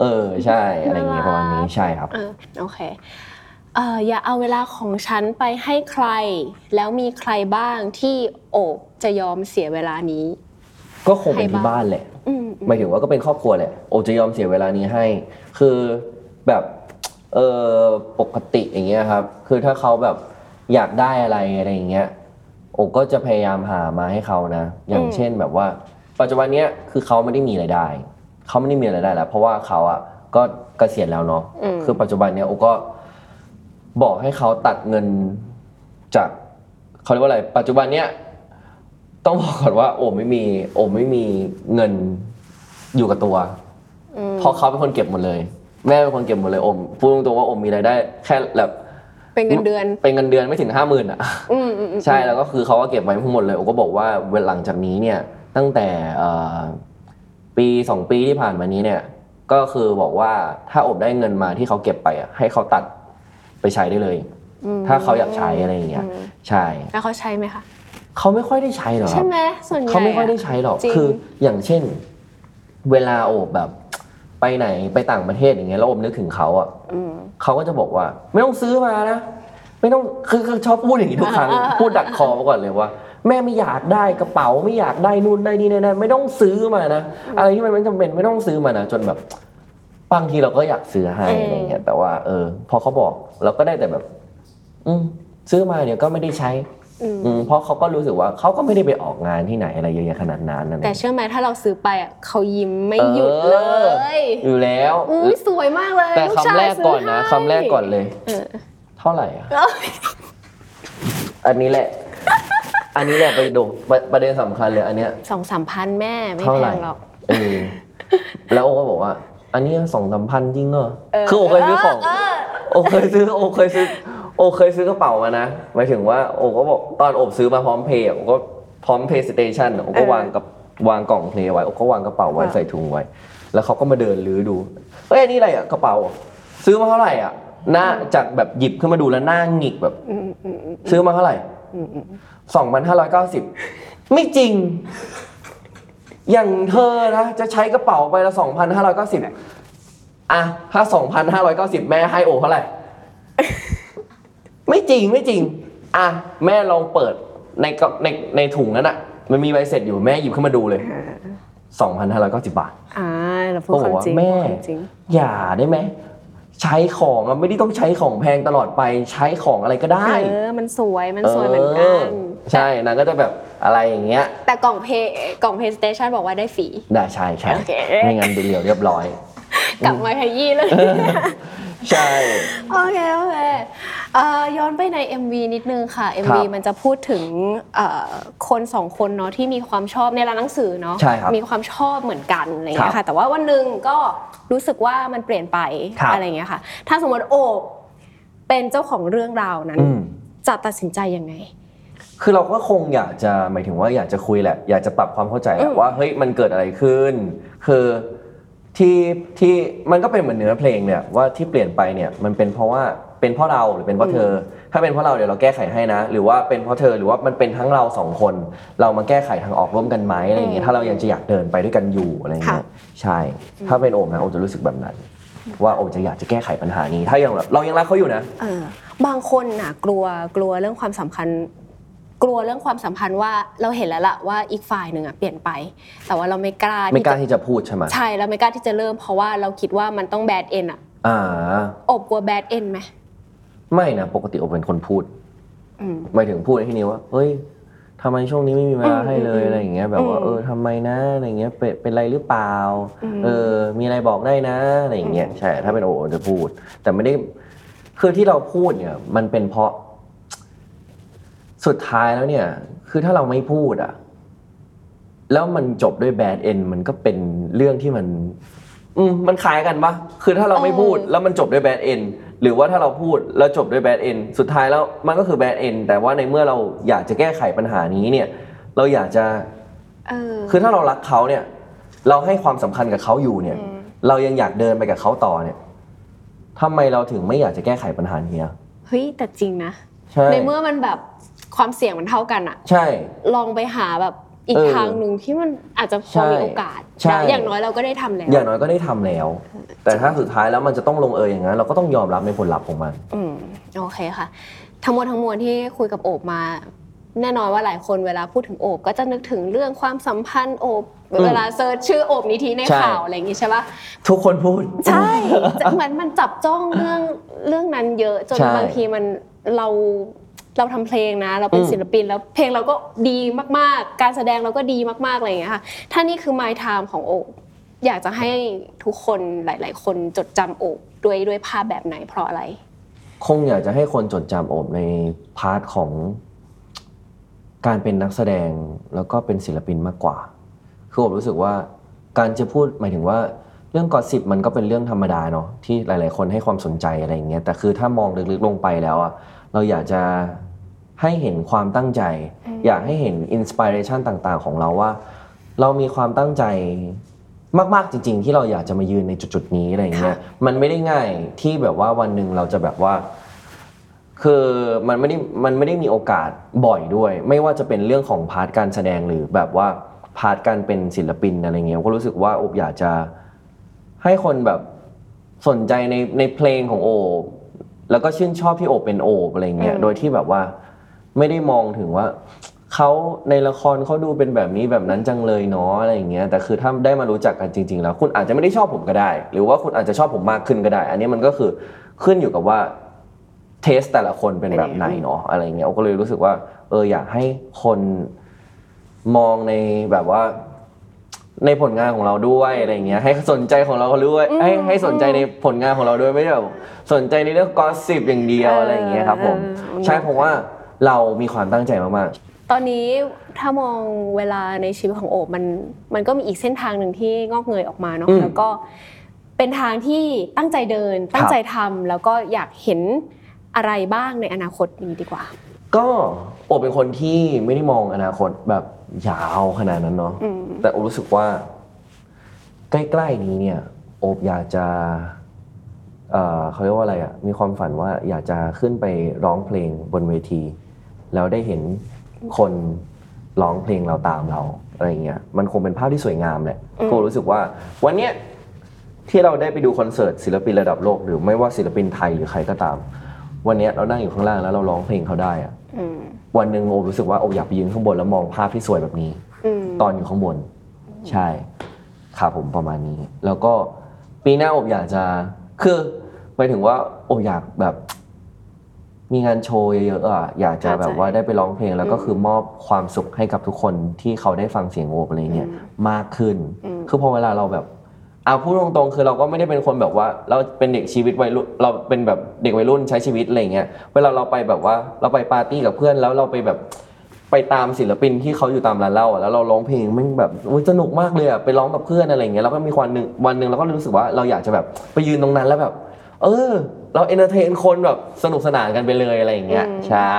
เออใช่อะไรอย่างเงี้ยประมาณนี้ใช่ครับเออโอเคเอ่ออย่าเอาเวลาของฉันไปให้ใคร แล้วมีใครบ้างที่โอบจะยอมเสียเวลานี้ ก็คงเป็นใครบ้างที่บ้านแหละอืม หมายถึงว่าก็เป็นครอบครัวแหละโอจะยอมเสียเวลานี้ให้ คือแบบเออปกติอย่างเงี้ยครับ คือถ้าเขาแบบอยากได้อะไรอะไรอย่างเงี้ยโอก็จะพยายามหามาให้เขานะ อย่างเช่นแบบว่า ปัจจุบันเนี้ยคือเขาไม่ได้มีรายได้เขาไม่ได้มีรายได้แล้ว เพราะว่าเขาอะก็เกษียณแล้วเนาะคือปัจจุบันเนี้ยโอก็บอกให้เขาตัดเงินจากเขาเรียกว่าอะไร ปัจจุบันเนี้ย ต้องบอกก่อนว่า โอมไม่มีโอมไม่มีเงินอยู่กับตัวเพราะเขาเป็นคนเก็บหมดเลย แม่เป็นคนเก็บหมดเลยโอมพูดตรงๆว่าโอมมีรายได้ แค่แบบเป็นเงินเดือนเป็นเงินเดือนไม่ถึงห้าหมื่นอะอืมอืมอืมใช่แล้วก็คือเขาก็เก็บไว้ทั้งหมดเลยโอก็บอกว่าเวลาหลังจากนี้เนี่ยตั้งแต่เอ่อปีสองปีที่ผ่านมานี้เนี่ยก็คือบอกว่าถ้าโอบได้เงินมาที่เขาเก็บไปอะให้เขาตัดไปใช้ได้เลย ถ้าเขาอยากใช้อะไรอย่างเงี้ยใช่แล้วเขาใช้ไหมคะ เขาไม่ค่อยได้ใช้หรอกคใช่รับไหมส่วนใหญ่ เขาไม่ค่อยได้ใช้หรอกจริง คืออย่างเช่น เวลาโอบแบบ ไปไหนไปต่างประเทศอย่างเงี้ยแล้วโอบนึกถึงเขาอะอืม เขาก็จะบอกว่า ไม่ต้องซื้อมานะไม่ต้องคือคือชอบพูดอย่างนี้ทุกครั้งพูดดักคอมาก่อนเลยว่า แม่ไม่อยากได้กระเป๋าไม่อยากได้นู่นได้นี่นั่นไม่ต้องซื้อมานะอะไรที่มันไม่จำเป็นไม่ต้องซื้อมานะจนแบบบางทีเราก็อยากซื้อให้อะไรเงี้ยแต่ว่า เออ พอเขาบอกเราก็ได้แต่แบบ อืมซื้อมาเดี๋ยวก็ไม่ได้ใช้ อืมเพราะเขาก็รู้สึกว่าเขาก็ไม่ได้ไปออกงานที่ไหนอะไรเยอะแยะขนาดนั้นนั่นแต่เชื่อไหมถ้าเราซื้อไปอะเขายิ้มไม่หยุดเลออยอยู่แล้วอุ้ยสวยมากเลยแต่ลูคำชายแรกก่อนซื้นะให้คำแรกก่อนเลยเออเท่าไหร่อะ เอ้ยอันนี้แหละ อันนี้แหละไปดูประประเด็นสำคัญเลยอันเนี้ย สองสามพันแม่ไม่เท่าแพไหร่งหรอก เออแล้วโอก็บอกว่า อันนี้สองสามพันจริงเหรอเออคือโอเคยซื้อของ เออ โอเคยซื้อ โอเคยซื้อ โอเคยซื้อกระเป๋ามานะหมายถึงว่าโอก็บอกตอนโอบซื้อมาพร้อมเพย์โอก็พร้อมเพย์สเตชันโอก็วางกับวางกล่องเพลย์ไว้โอก็วางกระเป๋าไว้ใส่ถุงไว้ แล้วเขาก็มาเดินลื้อดูเฮ้ยอันนี่อะไรอะกระเป๋า ซื้อมาเท่าไหร่อะหน้าจากแบบหยิบขึ้นมาดูแล้วหน้าหงิกแบบ ซื้อมาเท่าไหร่สองพันห้าร้อยเก้าสิบไม่จริง อย่างเธอนะจะใช้กระเป๋าไปละสองพันห้าร้อยเก้าสิบอะถ้าสองพันห้าร้อยเก้าสิบแม่ให้โอเท่าไหร่ ไม่จริงไม่จริง อะแม่ลองเปิดในกในในถุงนั้นอะ มันมีใบเสร็จอยู่แม่หยิบขึ้นมาดูเลยสองพันห้าร้อยเก้าสิบบาท อ่าเราพูดก็คบอวากมว่าจริงแม่ พูดความจริง อย่าได้ไหม ใช้ของอะไม่ได้ต้องใช้ของแพงตลอดไปใช้ของอะไรก็ได้เออ มันสวย มันสวยเหมือนกันเออใช่นางก็จะแบบอะไรอย่างเงี้ย แต่กล่องเพย์กล่องเพย์สเตชันบอกว่าได้ฟรี ได้ใช่ใช่โอเค ไม่งั้นดูเดียวเรียบร้อย กลับมาขยี้เลย ใช่ โอเคโอเคเอ่อย้อนไปใน MV นิดนึงค่ะ MV ครับมันจะพูดถึงเอ่อคนสองคนเนาะที่มีความชอบในร้านหนังสือเนาะใช่ครับมีความชอบเหมือนกันอะไรอย่างเงี้ยครัค่ะบแต่ว่าวันหนึ่งก็รู้สึกว่ามันเปลี่ยนไปครับ อะไรอย่างเงี้ยค่ะ ถ้าสมมติโอบเป็นเจ้าของเรื่องราวนั้น อืม จะตัดสินใจยังไง คือเราก็คงอยากจะหมายถึงว่าอยากจะคุยแหละ อยากจะปรับความเข้าใจแหอืละมว่าเฮ้ยมันเกิดอะไรขึ้น คือ ที่ที่มันก็เป็นเหมือนเนื้อเพลงเนี่ยว่าที่เปลี่ยนไปเนี่ยมันเป็นเพราะว่าเป็นเพราะเราหรือเป็นเพราะเธอ ถ้าเป็นเพราะเราเดี๋ยวเราแก้ไขให้นะ หรือว่าเป็นเพราะเธอหรือว่ามันเป็นทั้งเราสองคน เรามาแก้ไขทางออกร่วมกันไหมอะไรอย่างเงี้ยถ้าเรายังจะอยากเดินไปด้วยกันอยู่อะไรอย่างเงี้ยใช่ ถ้าเป็นโอมนะโอมจะรู้สึกแบบนั้น ว่าโอมจะอยากจะแก้ไขปัญหานี้ ถ้ายังแบบเรายังรักเขาอยู่นะเออบางคนน่ะกลัวกลัวเรื่องความสัมพันธ์ กลัวเรื่องความสัมพันธ์ว่าเราเห็นแล้วล่ะว่าอีกฝ่ายหนึ่งอะเปลี่ยนไป แต่ว่าเราไม่กล้าไม่กล้าที่จะที่จะพูดใช่ไหมใช่เราไม่กล้าที่จะเริ่มเพราะว่าเราคิดว่ามันต้องแบดเอ็นอะอ่าอบกลัวแบดเอ็นไหมไม่นะปกติโอมเป็นคนพูดอืมหมายถึงพูดในที่นี้ว่าเฮ้ยทำไมช่วงนี้ไม่มีเวลาให้เลยอืมอะไรอย่างเงี้ยแบบว่าอืมเออทำไมนะอะไรอย่างเงี้ยเป็นเป็นไรหรือเปล่าอืมเออมีอะไรบอกได้นะอะไรอย่างเงี้ยใช่ถ้าเป็นโอโอจะพูด แต่ไม่ได้คือที่เราพูดเนี่ย มันเป็นเพราะ สุดท้ายแล้วเนี่ย คือถ้าเราไม่พูดอะแล้วมันจบด้วยแบดเอนมันก็เป็นเรื่องที่มัน อืมมันคล้ายกันปะคือถ้าเราไม่พูดแล้วมันจบด้วยแบดเอนหรือว่าถ้าเราพูดแล้วจบด้วยแบดเอนสุดท้ายแล้วมันก็คือแบดเอนแต่ว่าในเมื่อเราอยากจะแก้ไขปัญหานี้เนี่ย เราอยากจะเออคือถ้าเรารักเขาเนี่ย เราให้ความสำคัญกับเขาอยู่เนี่ย เรายังอยากเดินไปกับเขาต่อเนี่ยทำไมเราถึงไม่อยากจะแก้ไขปัญหานี้อะเฮ้ยแต่จริงนะใช่ในเมื่อมันแบบ ความเสี่ยงมันเท่ากันอะใช่ ลองไปหาแบบอีกเออทางหนึ่งที่มันอาจจะพใช่อมีโอกาสใช่ได้อย่างน้อยเราก็ได้ทำแล้ว อย่างน้อยก็ได้ทำแล้ว แต่ถ้าสุดท้ายแล้วมันจะต้องลงเอยอย่างนั้น เราก็ต้องยอมรับในผลลัพธ์ของมัน อืมโอเคค่ะ ทั้งหมดทั้งมวลที่คุยกับโอบมา แน่นอนว่าหลายคนเวลาพูดถึงโอบก็จะนึกถึงเรื่องความสัมพันธ์โอบอืมเวลาเซิร์ชชื่อโอบนิธิในใช่ข่าวอะไรอย่างงี้ใช่ปะทุกคนพูด ใช่จะเหมือนมันจับจ้องเรื่องเรื่องนั้นเยอะจนใช่บางทีมันเรา เราทำเพลงนะ เราเป็นอืมศิลปินแล้วเพลงเราก็ดีมากๆ การแสดงเราก็ดีมากๆอะไรอย่างเงี้ยค่ะถ้านี่คือ my time ของโอบอยากจะให้ทุกคนหลาย ๆ คนจดจำโอบด้วยด้วยภาพแบบไหนเพราะอะไร คงอยากจะให้คนจดจำโอบใน part ของการเป็นนักแสดงแล้วก็เป็นศิลปินมากกว่า คือผมรู้สึกว่าการจะพูดหมายถึงว่าเรื่อง gossip มันก็เป็นเรื่องธรรมดาเนาะที่หลาย ๆ คนให้ความสนใจอะไรอย่างเงี้ยแต่คือถ้ามองลึกๆลงไปแล้วอะ เราอยากจะให้เห็นความตั้งใจ อยากให้เห็น inspiration ต่างๆ ของเราว่า เรามีความตั้งใจมากๆจริง ๆ ที่เราอยากจะมายืนในจุดๆนี้อะไรอย่างเงี้ยมันไม่ได้ง่ายที่แบบว่าวันหนึ่งเราจะแบบว่า คือมันไม่ได้มันไม่ได้มีโอกาสบ่อยด้วย ไม่ว่าจะเป็นเรื่องของ part การแสดงหรือแบบว่า part การเป็นศิลปินอะไรเงี้ยก็รู้สึกว่าโอบอยากจะให้คนแบบสนใจในในเพลงของโอบ แล้วก็ชื่นชอบที่โอบเป็นโอบอะไรเงี้ยอืมโดยที่แบบว่าไม่ได้มองถึงว่าเขาในละครเขาดูเป็นแบบนี้แบบนั้นจังเลยเนาะอะไรอย่างเงี้ยแต่คือถ้าได้มารู้จักกันจริง ๆ แล้ว คุณอาจจะไม่ได้ชอบผมก็ได้ หรือว่าคุณอาจจะชอบผมมากขึ้นก็ได้ อันนี้มันก็คือขึ้นอยู่กับว่าเทสแต่ละคนเป็นแบบไหนเนาะอะไรเงี้ยโอก็เลยรู้สึกว่า เอออยากให้คนมองในแบบว่า ในผลงานของเราด้วยอะไรเงี้ยให้สนใจของเราด้วยให้ให้สนใจในผลงานของเราด้วยไม่ได้แบบสนใจในเรื่องกอสิบอย่างเดียวเออออะไรเงี้ยครับผมเออ ใช่เพราะว่าเรามีความตั้งใจมากตอนนี้ถ้ามองเวลาในชีวิตของโอบมันมันก็มีอีกเส้นทางหนึ่งที่งอกเงยออกมาเนาะอืมแล้วก็เป็นทางที่ตั้งใจเดิน ตั้งใจทำแล้วก็อยากเห็นอะไรบ้างในอนาคตนี้ดีกว่า ๆ ก็โอเป็นคนที่ไม่ได้มองอนาคตแบบ ยาวขนาดนั้นเนาะอืมแต่โอรู้สึกว่า ใกล้ๆนี้เนี่ย โอบอยากจะเอ่อเขาเรียกว่าอะไรอะมีความฝันว่าอยากจะขึ้นไปร้องเพลงบนเวที แล้วได้เห็นคนร้องเพลงเราตามเราอะไรเงี้ยมันคงเป็นภาพที่สวยงามแหละโบรู้สึกว่า วันเนี้ยที่เราได้ไปดูคอนเสิร์ตศิลปินระดับโลกหรือไม่ว่าศิลปินไทยหรือใครก็ตาม วันเนี้ยเรานั่งอยู่ข้างล่างแล้วเราร้องเพลงเขาได้อะอืม วันหนึ่งโอรู้สึกว่าโออยากไปยืนข้างบนแล้วมองภาพที่สวยแบบนี้อืมตอนอยู่ข้างบน ใช่ครับผมประมาณนี้ แล้วก็ปีหน้าอบอยากจะคือหมายถึงว่าโอบอยากแบบ มีงานโชว์เยอะๆอะอยากจะแบบว่าได้ไปร้องเพลง แล้วก็คือมอบความสุขให้กับทุกคนที่เขาได้ฟังเสียงโอบอะไรเนี่ยมากขึ้น คือพอเวลาเราแบบเอาพูดตรงๆคือเราก็ไม่ได้เป็นคนแบบว่า เราเป็นเด็กชีวิตวัยรุ่นเราเป็นแบบเด็กวัยรุ่นใช้ชีวิตอะไรเงี้ยเวลาเราไปแบบว่าเราไปปาร์ตี้กับเพื่อนแล้วเราไปแบบไปตามศิลปินที่เขาอยู่ตามร้านเหล้าอะแล้วเราร้องเพลงมันแบบอุ๊ยสนุกมากเลยอะไปร้องกับเพื่อนอะไรอย่างเงี้ยแล้วก็มีวันหนึ่งวันหนึ่งเราก็รู้สึกว่าเราอยากจะแบบไปยืนตรงนั้นแล้วแบบ เออ เรา entertain คนแบบสนุกสนานกันไปเลยอะไรอย่างเงี้ยใช่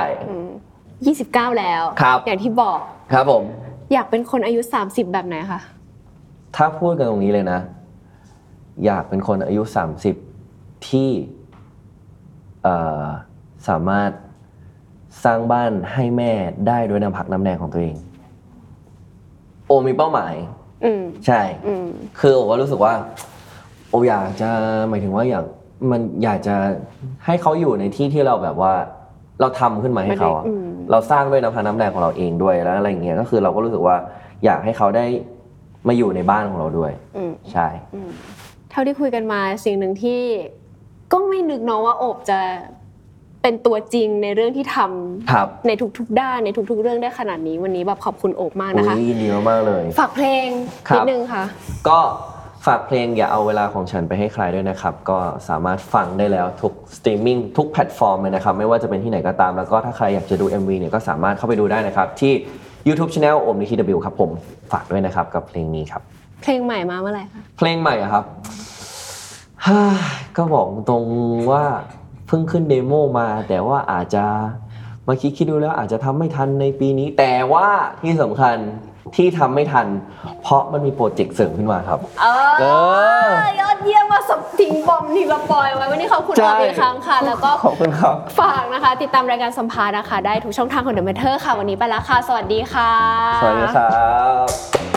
ยี่สิบเก้าแล้ว ครับ อย่างที่บอกครับผม อยากเป็นคนอายุ 30 แบบไหนคะ ถ้าพูดกันตรงนี้เลยนะ อยากเป็นคนอายุ 30 ที่เอ่อสามารถสร้างบ้านให้แม่ได้ด้วยน้ำพักน้ำแรงของตัวเอง โอมีเป้าหมายอืมใช่อืมคือโอก็รู้สึกว่า โออยากจะหมายถึงว่าอยากมันอยากจะให้เขาอยู่ในที่ที่เราแบบว่า เราทำขึ้นมาให้เขาอะอืมเราสร้างด้วยน้ำพักน้ำแรงของเราเองด้วยแล้วอะไรอย่างเงี้ยก็คือเราก็รู้สึกว่า อยากให้เขาได้มาอยู่ในบ้านของเราด้วยอืมใช่ เท่าที่คุยกันมาสิ่งหนึ่งที่ก็ไม่นึกเนาะว่าโอบจะเป็นตัวจริงในเรื่องที่ทำครับในทุกๆด้านในทุก ๆ เรื่องได้ขนาดนี้วันนี้แบบขอบคุณโอบมากนะคะอุ๊ยยินดีมากๆเลย ฝากเพลงครับนิดนึงค่ะ ก็ฝากเพลงอย่าเอาเวลาของฉันไปให้ใครด้วยนะครับ ก็สามารถฟังได้แล้วทุกสตรีมมิ่งทุกแพลตฟอร์มเลยนะครับ ไม่ว่าจะเป็นที่ไหนก็ตาม แล้วก็ถ้าใครอยากจะดู MV เนี่ยก็สามารถเข้าไปดูได้นะครับ ที่ YouTube Channel โอมนิคิดบิวครับผม ฝากด้วยนะครับกับเพลงนี้ครับ เพลงใหม่มาเมื่อไหร่คะ เพลงใหม่อะครับฮ่าก็บอกตรงว่าเพิ่งขึ้นเดโมมา แต่ว่าอาจจะมาคิดคิดดูแล้วอาจจะทำไม่ทันในปีนี้ แต่ว่าที่สำคัญที่ทำไม่ทัน เพราะมันมีโปรเจกต์เสริมขึ้นมาครับ เอเอออยอดเยี่ยมมาสับทิ้งบอมทิ้งละปอยไว้ วันนี้ขอบคุณใช่มากอีกครั้งค่ะ แล้วก็ขอบคุณครับ ฝากนะคะ ติดตามรายการสัมภาษณ์นะคะ ได้ทุกช่องทางของ The Matter ค่ะ วันนี้ไปแล้วค่ะ สวัสดีค่ะ สวัสดีครับ